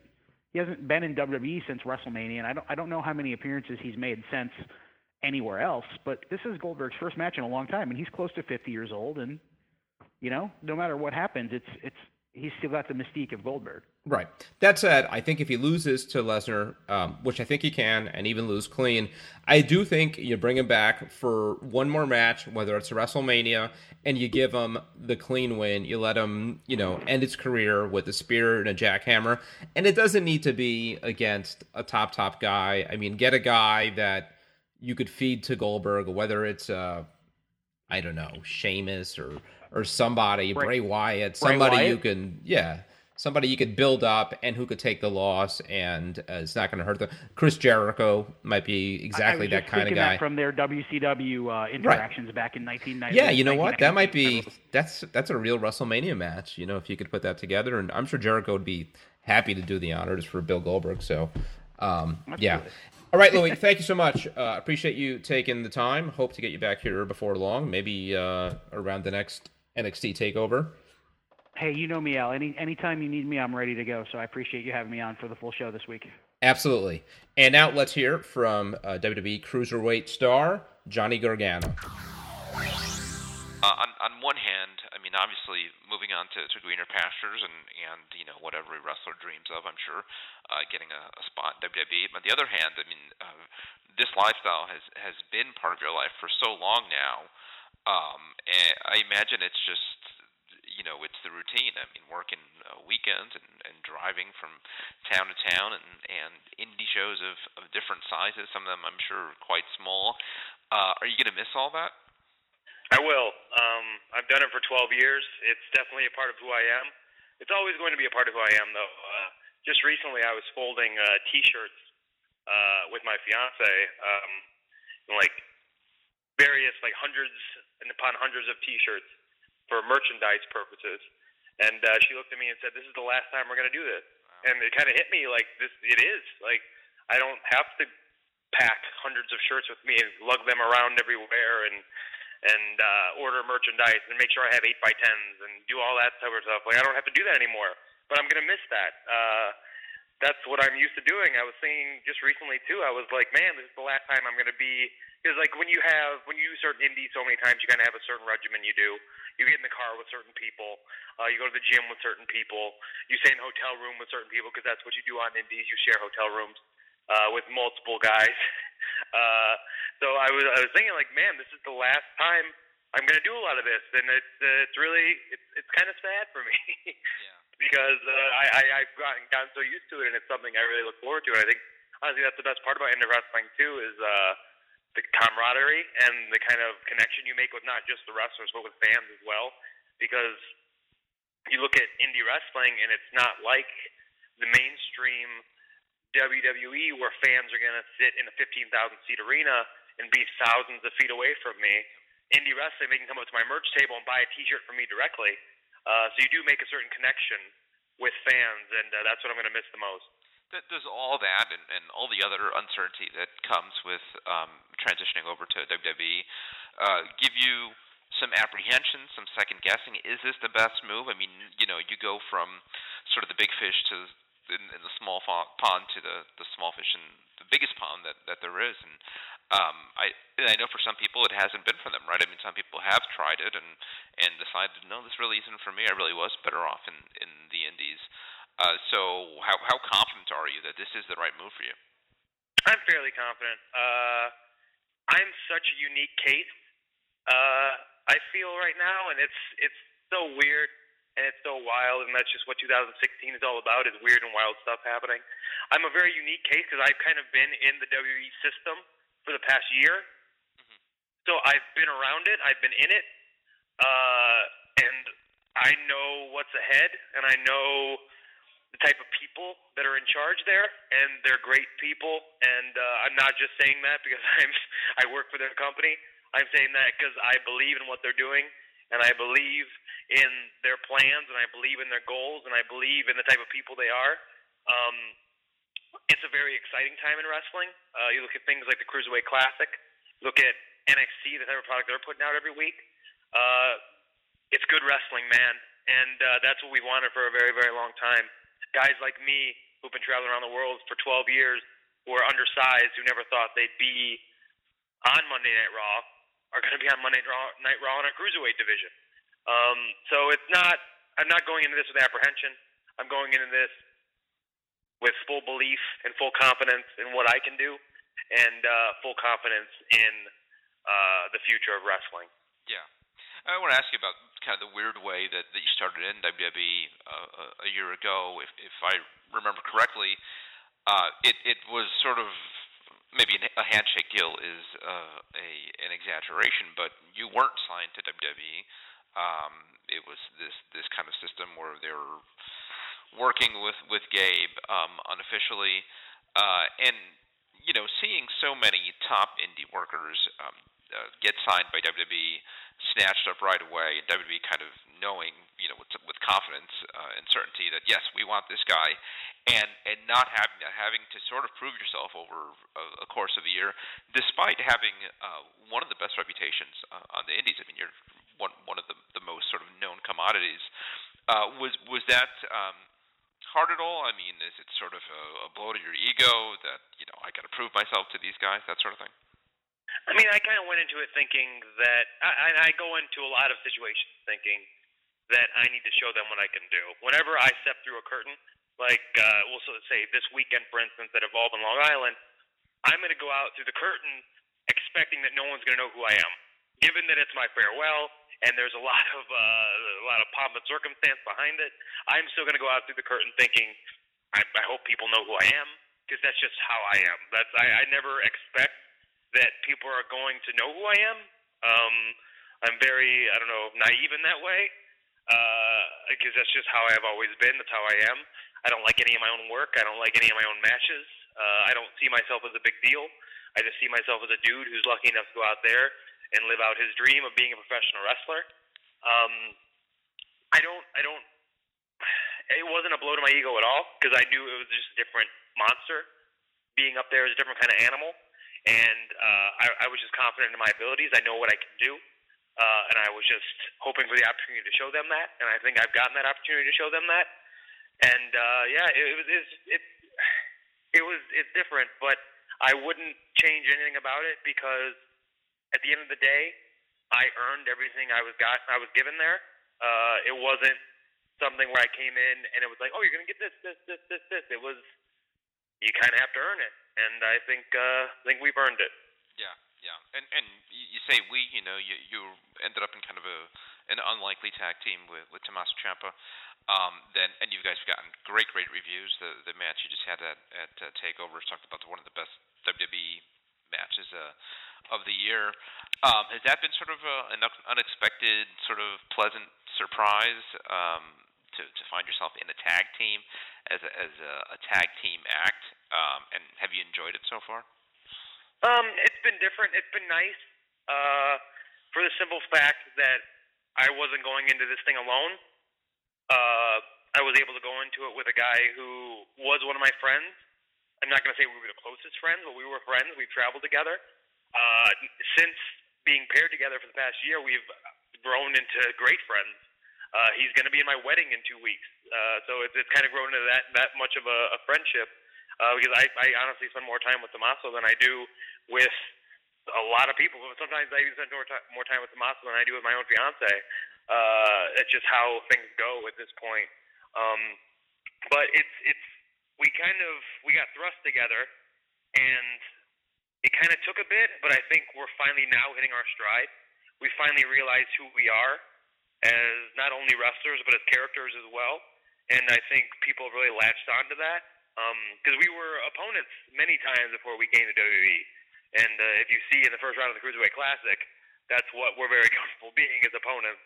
he hasn't been in WWE since WrestleMania, and I don't I don't know how many appearances he's made since anywhere else. But this is Goldberg's first match in a long time, and he's close to 50 years old. And you know, no matter what happens, it's it's he's still got the mystique of Goldberg. Right. That said, I think if he loses to Lesnar, um, which I think he can, and even lose clean, I do think you bring him back for one more match, whether it's WrestleMania, and you give him the clean win. You let him, you know, end his career with a spear and a jackhammer, and it doesn't need to be against a top top guy. I mean, get a guy that you could feed to Goldberg, whether it's uh, I don't know, Sheamus or or somebody, Bray, Bray Wyatt, somebody Bray Wyatt? you can, yeah, somebody you could build up and who could take the loss, and uh, it's not going to hurt them. Chris Jericho might be exactly that kind of guy from their WCW uh, interactions right. back in 1990. Yeah, you know what? That might be that's that's a real WrestleMania match. You know, if you could put that together, and I'm sure Jericho would be happy to do the honors for Bill Goldberg. So, um, yeah. All right, Louis. Thank you so much. Uh, appreciate you taking the time. Hope to get you back here before long, maybe uh, around the next NXT Takeover. Hey, you know me, Al. Any anytime you need me, I'm ready to go. So I appreciate you having me on for the full show this week. Absolutely. And now let's hear from uh, WWE Cruiserweight star Johnny Gargano. Uh, on, on one hand, I mean, obviously, moving on to, to greener pastures and, and you know whatever wrestler dreams of, I'm sure, uh, getting a, a spot in WWE. But on the other hand, I mean, uh, this lifestyle has has been part of your life for so long now um, and I imagine it's just you know it's the routine. I mean, working uh, weekends and, and driving from town to town and and indie shows of of different sizes. Some of them I'm sure quite small. Uh, are you going to miss all that? I will. Um, I've done it for 12 years. It's definitely a part of who I am. It's always going to be a part of who I am, though. Uh, just recently, I was folding uh, T-shirts uh, with my fiance, um, like various like hundreds and upon hundreds of T-shirts for merchandise purposes. And uh, she looked at me and said, "This is the last time we're going to do this." Wow. And it kind of hit me like this. It is like I don't have to pack hundreds of shirts with me and lug them around everywhere and and uh, order merchandise and make sure I have eight by tens and do all that type of stuff. Like I don't have to do that anymore. But I'm gonna miss that. Uh, that's what I'm used to doing. I was thinking just recently too. I was like, man, this is the last time I'm gonna be because like when you have when you start indie so many times, you kind of have a certain regimen you do. You get in the car with certain people. Uh, you go to the gym with certain people. You stay in a hotel room with certain people because that's what you do on indies. You share hotel rooms uh, with multiple guys. uh, so I was I was thinking like, man, this is the last time I'm to do a lot of this, and it's uh, it's really it's it's kind of sad for me. yeah. Because uh, I, I I've gotten gotten so used to it, and it's something I really look forward to. And I think honestly that's the best part about indie wrestling too is uh, the camaraderie and the kind of connection you make with not just the wrestlers but with fans as well. Because you look at indie wrestling and it's not like the mainstream WWE where fans are going to sit in a 15,000 seat arena and be thousands of feet away from me. Indie wrestling, they can come up to my merch table and buy a T-shirt from me directly. Uh, so you do make a certain connection with fans, and uh, that's what I'm going to miss the most. Does all that and, and all the other uncertainty that comes with um, transitioning over to WWE uh, give you some apprehension, some second guessing? Is this the best move? I mean, you know, you go from sort of the big fish to in, in the small pond to the the small fish in the biggest pond that that there is, and um, I I know for some people it hasn't been for them, right? I mean, some people have tried it and and decided, no, this really isn't for me. I really was better off in in the Indies. Uh, so how how confident are you that this is the right move for you? I'm fairly confident. Uh, I'm such a unique case. Uh, I feel right now, and it's it's so weird and it's so wild, and that's just what 2016 is all about: is weird and wild stuff happening. I'm a very unique case because I've kind of been in the WWE system for the past year, mm-hmm. so I've been around it, I've been in it, uh, and I know what's ahead, and I know the type of people that are in charge there, and they're great people. And uh, I'm not just saying that because I'm I work for their company. I'm saying that because I believe in what they're doing, and I believe in their plans, and I believe in their goals, and I believe in the type of people they are. Um, it's a very exciting time in wrestling. Uh, you look at things like the Cruiserweight Classic, look at NXT, the type of product they're putting out every week. Uh, it's good wrestling, man, and uh, that's what we wanted for a very, very long time. Guys like me who've been traveling around the world for 12 years, who are undersized, who never thought they'd be on Monday Night Raw, are going to be on Monday Night Raw in our cruiserweight division. Um, so it's not. I'm not going into this with apprehension. I'm going into this with full belief and full confidence in what I can do, and uh, full confidence in uh, the future of wrestling. Yeah, I want to ask you about kind of the weird way that, that you started in WWE uh, a year ago. If, if I remember correctly, uh, it it was sort of maybe a handshake deal is uh, a an exaggeration, but you weren't signed to WWE. Um, it was this this kind of system where they were working with with Gabe um, unofficially, uh, and you know, seeing so many top indie workers um, uh, get signed by WWE, snatched up right away, and WWE kind of knowing, you know, with, with confidence uh, and certainty that yes, we want this guy, and and not having having to sort of prove yourself over a, a course of a year, despite having uh, one of the best reputations uh, on the Indies. I mean, you're one one of the the most sort of known commodities. Uh, was was that um, hard at all? I mean, is it sort of a, a blow to your ego that you know I got to prove myself to these guys, that sort of thing? I mean, I kind of went into it thinking that I, I go into a lot of situations thinking that I need to show them what I can do. Whenever I step through a curtain, like uh, we'll say this weekend, for instance, at Evolve in Long Island, I'm going to go out through the curtain expecting that no one's going to know who I am. Given that it's my farewell and there's a lot of uh, a lot of pomp and circumstance behind it, I'm still going to go out through the curtain thinking I, I hope people know who I am because that's just how I am. That's I, I never expect that people are going to know who I am. Um, I'm very, I don't know, naive in that way, because uh, that's just how I've always been. That's how I am. I don't like any of my own work. I don't like any of my own matches. Uh, I don't see myself as a big deal. I just see myself as a dude who's lucky enough to go out there and live out his dream of being a professional wrestler. Um, I don't, I don't. It wasn't a blow to my ego at all because I knew it was just a different monster. Being up there is a different kind of animal and uh, I, I was just confident in my abilities. I know what I can do, uh, and I was just hoping for the opportunity to show them that. And I think I've gotten that opportunity to show them that. And uh, yeah, it, was it, it it was it's different, but I wouldn't change anything about it because at the end of the day, I earned everything I was got I was given there. Uh, it wasn't something where I came in and it was like, oh, you're gonna get this, this, this, this, this. It was you kind of have to earn it and I think uh, I think we've earned it. Yeah, yeah, and and you say we, you know, you you ended up in kind of a an unlikely tag team with with Tommaso Ciampa. Um, then and you guys have gotten great great reviews. The the match you just had at at uh, Takeover talked about one of the best WWE matches uh, of the year. Um, has that been sort of a, an unexpected, sort of pleasant surprise um, to to find yourself in a tag team as a, as a, a tag team act? Um, and have you enjoyed it so far? Um, it's been different. It's been nice. Uh, for the simple fact that I wasn't going into this thing alone. Uh, I was able to go into it with a guy who was one of my friends. I'm not going to say we were the closest friends, but we were friends. We traveled together. Uh, since being paired together for the past year, we've grown into great friends. Uh, he's going to be in my wedding in two weeks, uh, so it's, it's kind of grown into that that much of a, a friendship. Uh, because I, I honestly spend more time with Tommaso than I do with a lot of people. Sometimes I even spend more time, more time with Tommaso than I do with my own fiance. Uh, it's just how things go at this point. Um, but it's it's we kind of we got thrust together, and it kind of took a bit. But I think we're finally now hitting our stride. We finally realize who we are as not only wrestlers but as characters as well. And I think people really latched onto that because um, we were opponents many times before we came to WWE. And uh, if you see in the first round of the Cruiserweight Classic, that's what we're very comfortable being as opponents.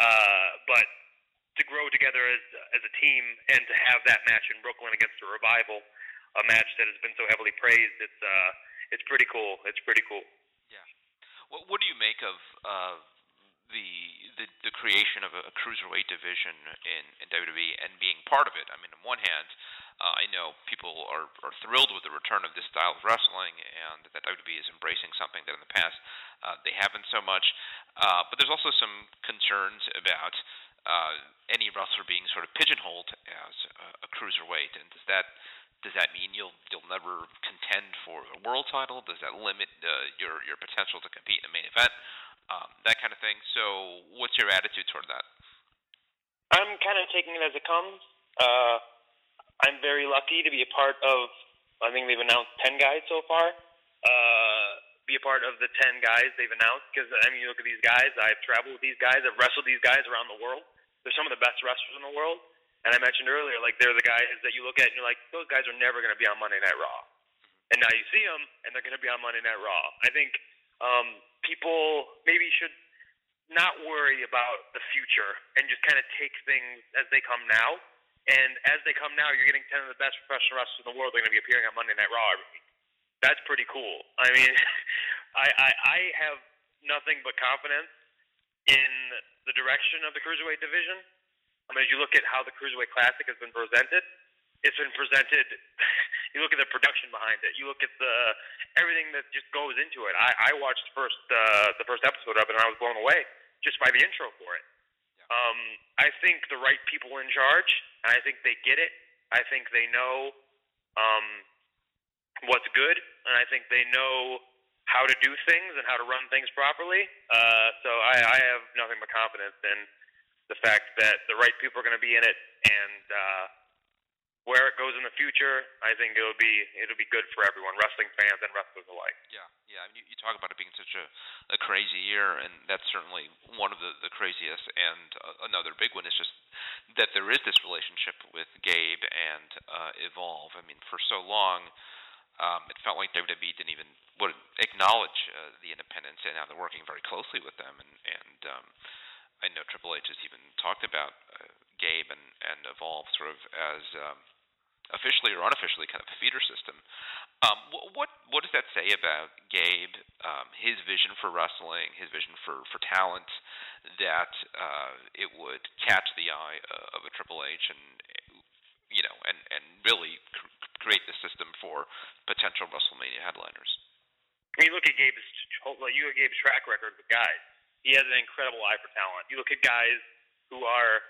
Uh, but to grow together as as a team and to have that match in Brooklyn against a revival, a match that has been so heavily praised, it's uh, it's pretty cool. It's pretty cool. Yeah. What what do you make of uh, the, the the creation of a, a cruiserweight division in in WWE and being part of it? I mean, on one hand, uh, I know people are, are thrilled with the return of this style of wrestling, and that WWE is embracing something that in the past uh, they haven't so much. Uh, but there's also some concerns about uh, any wrestler being sort of pigeonholed as a, a cruiserweight, and does that does that mean you'll you'll never contend for a world title? Does that limit uh, your your potential to compete in a main event? Um, that kind of thing. So, what's your attitude toward that? I'm kind of taking it as it comes. Uh, I'm very lucky to be a part of. I think they've announced ten guys so far. Uh, be a part of the ten guys they've announced because I mean, you look at these guys. I've traveled with these guys. I've wrestled these guys around the world. They're some of the best wrestlers in the world. And I mentioned earlier, like they're the guys that you look at and you're like, those guys are never going to be on Monday Night Raw. And now you see them, and they're going to be on Monday Night Raw. I think um, people maybe should not worry about the future and just kind of take things as they come now and as they come now, you're getting 10 of the best professional wrestlers in the world. They're going to be appearing on Monday Night Raw every week. That's pretty cool. I mean, I, I, I have nothing but confidence in the direction of the Cruiserweight division. I mean, as you look at how the Cruiserweight Classic has been presented, it's been presented. you look at the production behind it. You look at the everything that just goes into it. I, I watched the first uh, the first episode of it, and I was blown away just by the intro for it. Um, I think the right people in charge, and I think they get it. I think they know um, what's good, and I think they know how to do things and how to run things properly. Uh, so I, I have nothing but confidence in the fact that the right people are going to be in it, and uh, where it goes in the future, I think it'll be it'll be good for everyone, wrestling fans and wrestlers alike. Yeah, yeah. I mean, you, you talk about it being such a, a crazy year, and that's certainly one of the the craziest. And uh, another big one is just that there is this relationship with Gabe and uh, Evolve. I mean, for so long. Um, it felt like WWE didn't even would acknowledge uh, the independents, and now they're working very closely with them. And, and um, I know Triple H has even talked about uh, Gabe and, and Evolve sort of as um, officially or unofficially kind of a feeder system. Um, what what does that say about Gabe, um, his vision for wrestling, his vision for for talent, that uh, it would catch the eye uh, of a Triple H and you know and and really create the system for potential WrestleMania headliners. When you look at Gabe's you look at Gabe's track record with guys, he has an incredible eye for talent. You look at guys who are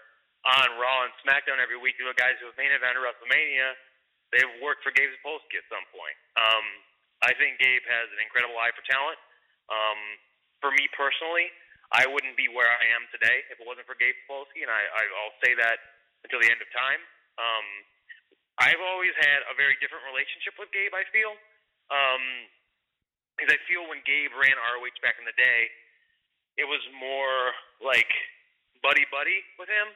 on Raw and SmackDown every week. You know, guys who have main event WrestleMania, they've worked for Gabe Sapolsky at some point. Um, I think Gabe has an incredible eye for talent. Um, for me personally, I wouldn't be where I am today if it wasn't for Gabe Sapolsky, and I, I'll say that until the end of time. Um, I've always had a very different relationship with Gabe. I feel, um, because I feel when Gabe ran ROH back in the day, it was more like buddy buddy with him.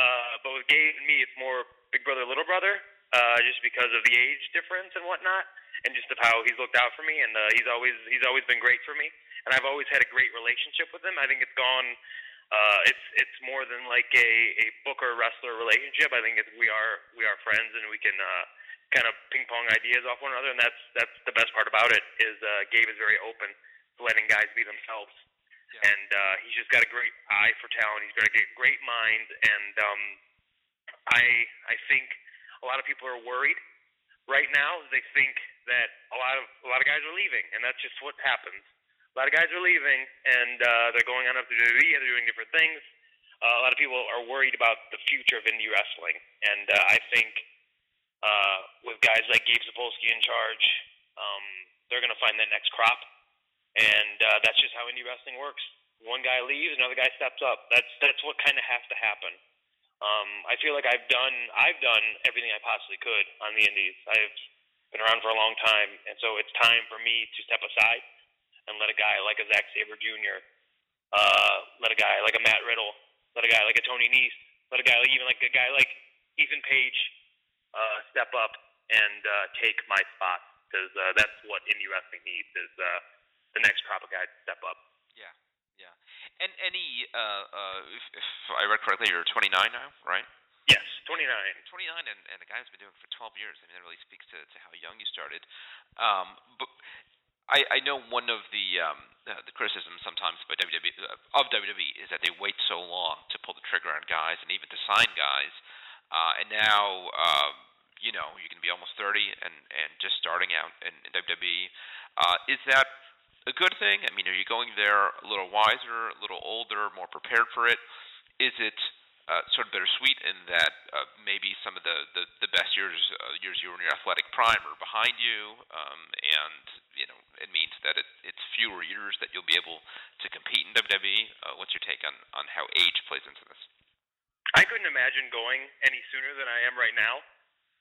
Uh, but with Gabe and me, it's more big brother little brother, uh, just because of the age difference and whatnot, and just of how he's looked out for me, and uh, he's always he's always been great for me, and I've always had a great relationship with him. I think it's gone. Uh, it's it's more than like a a Booker wrestler relationship. I think it's, we are we are friends, and we can. Uh, kind of ping pong ideas off one another, and that's that's the best part about it. Is uh, Gabe is very open to letting guys be themselves, yeah. and uh, he's just got a great eye for talent. He's got a great mind, and um, I I think a lot of people are worried right now. They think that a lot of a lot of guys are leaving, and that's just what happens. A lot of guys are leaving, and uh, they're going on up to WWE. And they're doing different things. Uh, a lot of people are worried about the future of indie wrestling, and uh, I think uh, with guys like Gabe Sapolsky in charge, um, they're going to find that next crop, and uh, that's just how indie wrestling works. One guy leaves, another guy steps up. That's that's what kind of has to happen. Um, I feel like I've done I've done everything I possibly could on the indies. I've been around for a long time, and so it's time for me to step aside and let a guy like a Zack Sabre Jr., uh, let a guy like a Matt Riddle, let a guy like a Tony Nese, let a guy like even like a guy like Ethan Page uh, step up and uh, take my spot because uh, that's what indie wrestling needs is uh, the next crop of guys to step up. Yeah, yeah. And any, uh, uh, if, if I read correctly, you're 29 now, right? Yes, 29. 29, and, and the guy's been doing it for 12 years. I mean, that really speaks to, to how young you started. Um, but I, I know one of the um, uh, the criticisms sometimes by WWE uh, of WWE is that they wait so long to pull the trigger on guys and even to sign guys. Uh, and now, um, you know, you can be almost 30 and, and just starting out in, in WWE. Uh, is that a good thing? I mean, are you going there a little wiser, a little older, more prepared for it? Is it uh, sort of bittersweet in that uh, maybe some of the, the, the best years uh, years you were in your athletic prime are behind you, um, and you know it means that it, it's fewer years that you'll be able to compete in WWE. Uh, what's your take on, on how age plays into this? I couldn't imagine going any sooner than I am right now.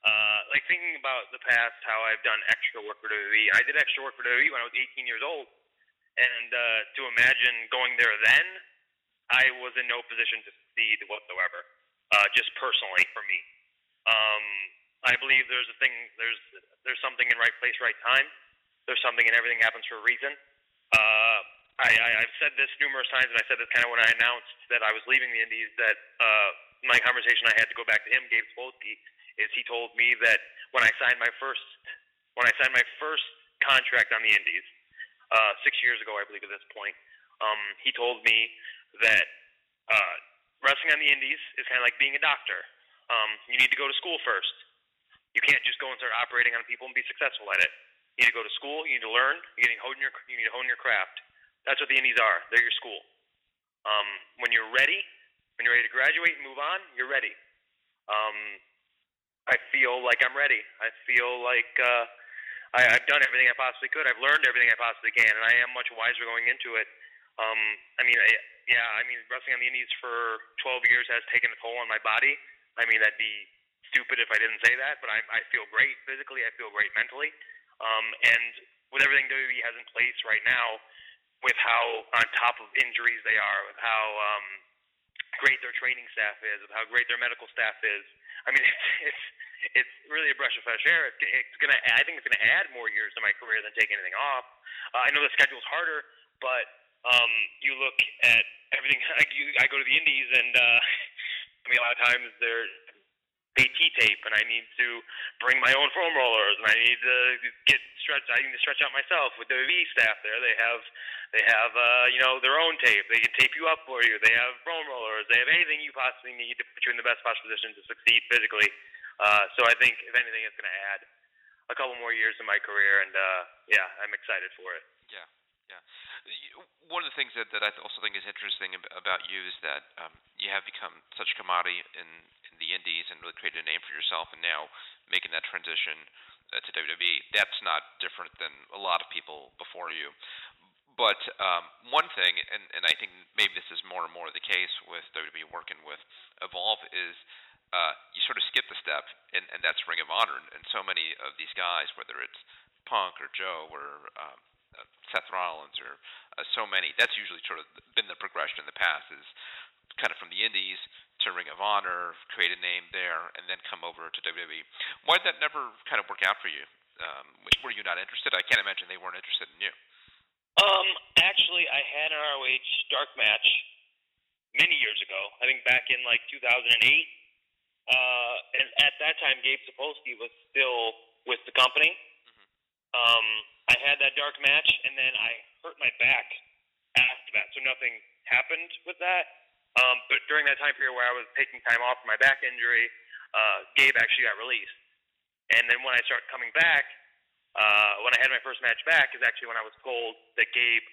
Uh, like thinking about the past, how I've done extra work for WWE. I did extra work for WWE when I was 18 years old, and uh, to imagine going there then, I was in no position to succeed whatsoever. Uh, just personally for me, um, I believe there's a thing. There's there's something in right place, right time. There's something, and everything happens for a reason. Uh, I, I, I've said this numerous times, and I said this kind of when I announced that I was leaving the Indies. That uh, my conversation I had to go back to him, Gabe Sapolsky, is he told me that when I signed my first when I signed my first contract on the Indies uh, six years ago, I believe at this point, um, he told me that uh, wrestling on the Indies is kind of like being a doctor. Um, you need to go to school first. You can't just go and start operating on people and be successful at it. You need to go to school. You need to learn. You need to hone your you need to hone your craft. That's what the indies are. They're your school. Um, when you're ready, when you're ready to graduate and move on, you're ready. Um, I feel like I'm ready. I feel like uh, I, I've done everything I possibly could. I've learned everything I possibly can, and I am much wiser going into it. Um, I mean, I, yeah, I mean, wrestling on the indies for 12 years has taken a toll on my body. I mean, that'd be stupid if I didn't say that, but I, I feel great physically. I feel great mentally. Um, and with everything WWE has in place right now, with how on top of injuries they are, with how um, great their training staff is, with how great their medical staff is. I mean, it's it's, it's really a brush of fresh air. It's, it's gonna. I think it's gonna add more years to my career than take anything off. Uh, I know the schedule's harder, but um, you look at everything. Like you, I go to the Indies, and uh, I mean, a lot of times they're AT tape, and I need to bring my own foam rollers, and I need to get stretch. I need to stretch out myself with the V staff there. They have they have uh, you know their own tape. They can tape you up for you. They have foam rollers. They have anything you possibly need to put you in the best possible position to succeed physically. Uh, so I think if anything, it's going to add a couple more years in my career, and uh, yeah, I'm excited for it. Yeah, yeah. One of the things that, that I also think is interesting about you is that um, you have become such a commodity in the indies and really created a name for yourself, and now making that transition uh, to WWE. That's not different than a lot of people before you. But um, one thing, and, and I think maybe this is more and more the case with WWE working with Evolve, is uh, you sort of skip the step, and, and that's Ring of Honor. And, so many of these guys, whether it's Punk or Joe or um, uh, Seth Rollins or uh, so many. That's usually sort of been the progression in the past is kind of from the Indies to Ring of Honor, create a name there, and then come over to WWE. Why did that never kind of work out for you? Um, were you not interested? I can't imagine they weren't interested in you. Um, actually, I had an ROH dark match many years ago. I think back in like 2008. Uh, and at that time, Gabe Sapolsky was still with the company. Mm-hmm. Um, I had that dark match, and then I hurt my back after that, so nothing happened with that. Um, but during that time period where I was taking time off for my back injury, uh, Gabe actually got released. And then when I started coming back, uh, when I had my first match back, is actually when I was told that Gabe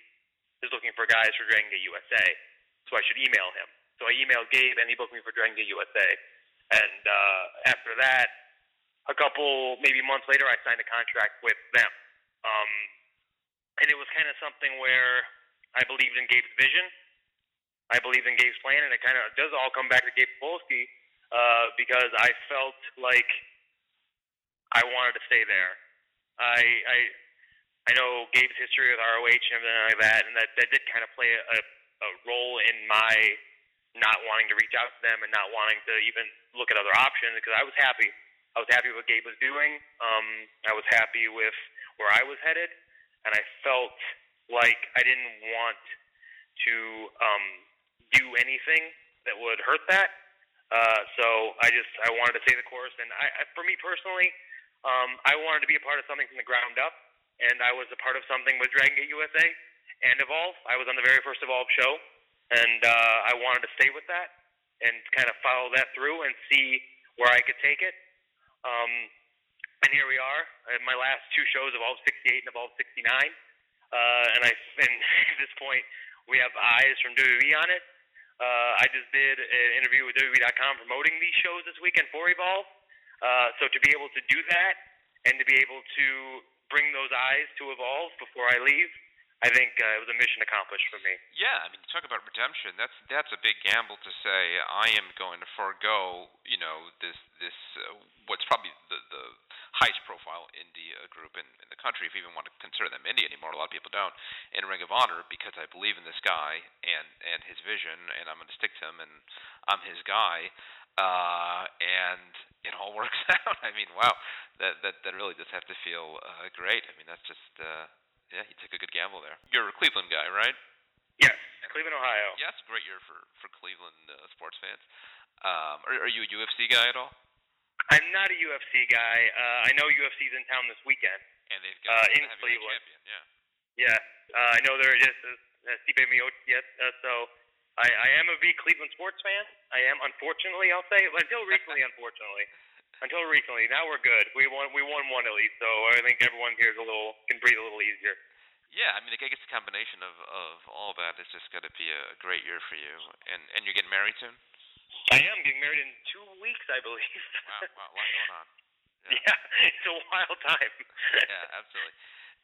is looking for guys for Dragon Gate USA, so I should email him. So I emailed Gabe, and he booked me for Dragon Gate USA. And uh, after that, a couple maybe months later, I signed a contract with them. Um, and it was kind of something where I believed in Gabe's vision. I believed in Gabe's plan, and it kind of does all come back to Gabe Sapolsky uh, because I felt like I wanted to stay there. I I I know Gabe's history with ROH and everything like that, and that that did kind of play a, a role in my not wanting to reach out to them and not wanting to even look at other options because I was happy. I was happy with what Gabe was doing. Um, I was happy with where I was headed, and I felt like I didn't want to um, do anything that would hurt that. Uh, so I just I wanted to stay the course, and I, I for me personally, um, I wanted to be a part of something from the ground up, and I was a part of something with Dragon Gate USA and Evolve. I was on the very first Evolve show and uh, I wanted to stay with that and kind of follow that through and see where I could take it. Um, and here we are. my last two shows, Evolve 68 and Evolve 69. Uh, and I, and at this point, we have eyes from WWE on it. Uh, I just did an interview with WWE.com promoting these shows this weekend for Evolve. Uh, so to be able to do that and to be able to bring those eyes to Evolve before I leave I think uh, it was a mission accomplished for me. Yeah, I mean, talk about redemption. That's that's a big gamble to say I am going to forego, you know, this this uh, what's probably the the highest profile indie uh, group in, in the country, if you even want to consider them indie anymore. A lot of people don't. In Ring of Honor, because I believe in this guy and and his vision, and I'm going to stick to him, and I'm his guy. Uh, and it all works out. I mean, wow, that that that really does have to feel uh, great. I mean, that's just. Uh, yeah, he took a good gamble there. You're a Cleveland guy, right? Yes, Cleveland, Ohio. Yeah, great year for for Cleveland uh, sports fans. Um, are, are you a UFC guy at all? I'm not a UFC guy. Uh, I know UFC's in town this weekend. And they've got uh, in Cleveland. Champion, yeah. Yeah, uh, I know they're just uh, Stipe Miocic. Uh, so I, I am a big Cleveland sports fan. I am, unfortunately, I'll say until recently, unfortunately until recently. Now we're good. We won. We won one at least, so I think everyone here is a little can breathe a little easier. Yeah, I mean, I guess the combination of of all that is just going to be a great year for you. And and you're getting married soon. I am getting married in two weeks, I believe. wow, wow, a lot going on. Yeah, yeah it's a wild time. yeah, absolutely.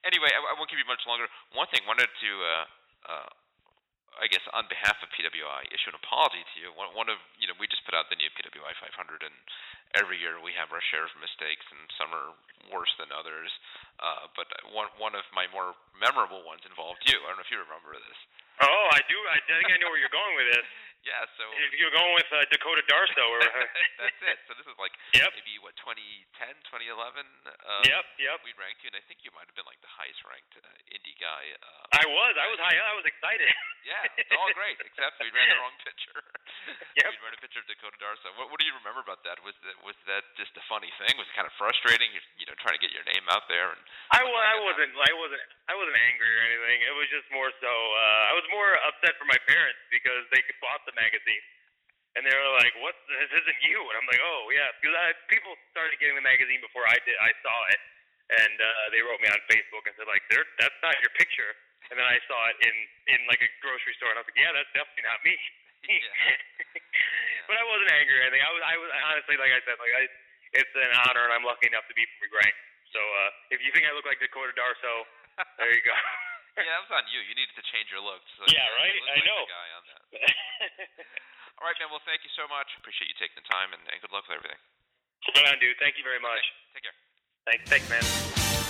Anyway, I, I won't keep you much longer. One thing, wanted to uh, uh, I guess on behalf of PWI, issue an apology to you. One, one of you know, we just put out the new PWI 500, and every year we have our share of mistakes, and some are worse than others. Uh, but one one of my more memorable ones involved you. I don't know if you remember this. Oh, I do. I think I know where you're going with this. Yeah, so if you're going with uh, Dakota Darsow, or that's it. So this is like yep. maybe what 2010, 2011. Uh, yep, yep. We ranked you, and I think you might have been like the highest ranked uh, indie guy. Uh, I was, I was high. I was excited. yeah, it's all great, except we ran the wrong picture. yep. We ran a picture of Dakota Darsow. What, what do you remember about that? Was that was that just a funny thing? Was it kind of frustrating? You, you know, trying to get your name out there. And I, well, I wasn't. I wasn't. I wasn't angry or anything. It was just more so. Uh, I was more upset for my parents because they bought the magazine and they were like, "What? This isn't you." And I'm like, "Oh yeah," because I, people started getting the magazine before I did. I saw it, and uh, they wrote me on Facebook and said like, "There, that's not your picture." And then I saw it in in like a grocery store, and I was like, "Yeah, that's definitely not me." but I wasn't angry or anything. I was, I was honestly, like I said, like I, it's an honor, and I'm lucky enough to be from Grank. So uh, if you think I look like Dakota Darsow, there you go. yeah, that was on you. You needed to change your look. So yeah, right. I like know. Guy on that. All right, man. Well, thank you so much. Appreciate you taking the time, and, and good luck with everything. Right on, dude. Thank you very much. Okay. Take care. Thanks, thanks, man.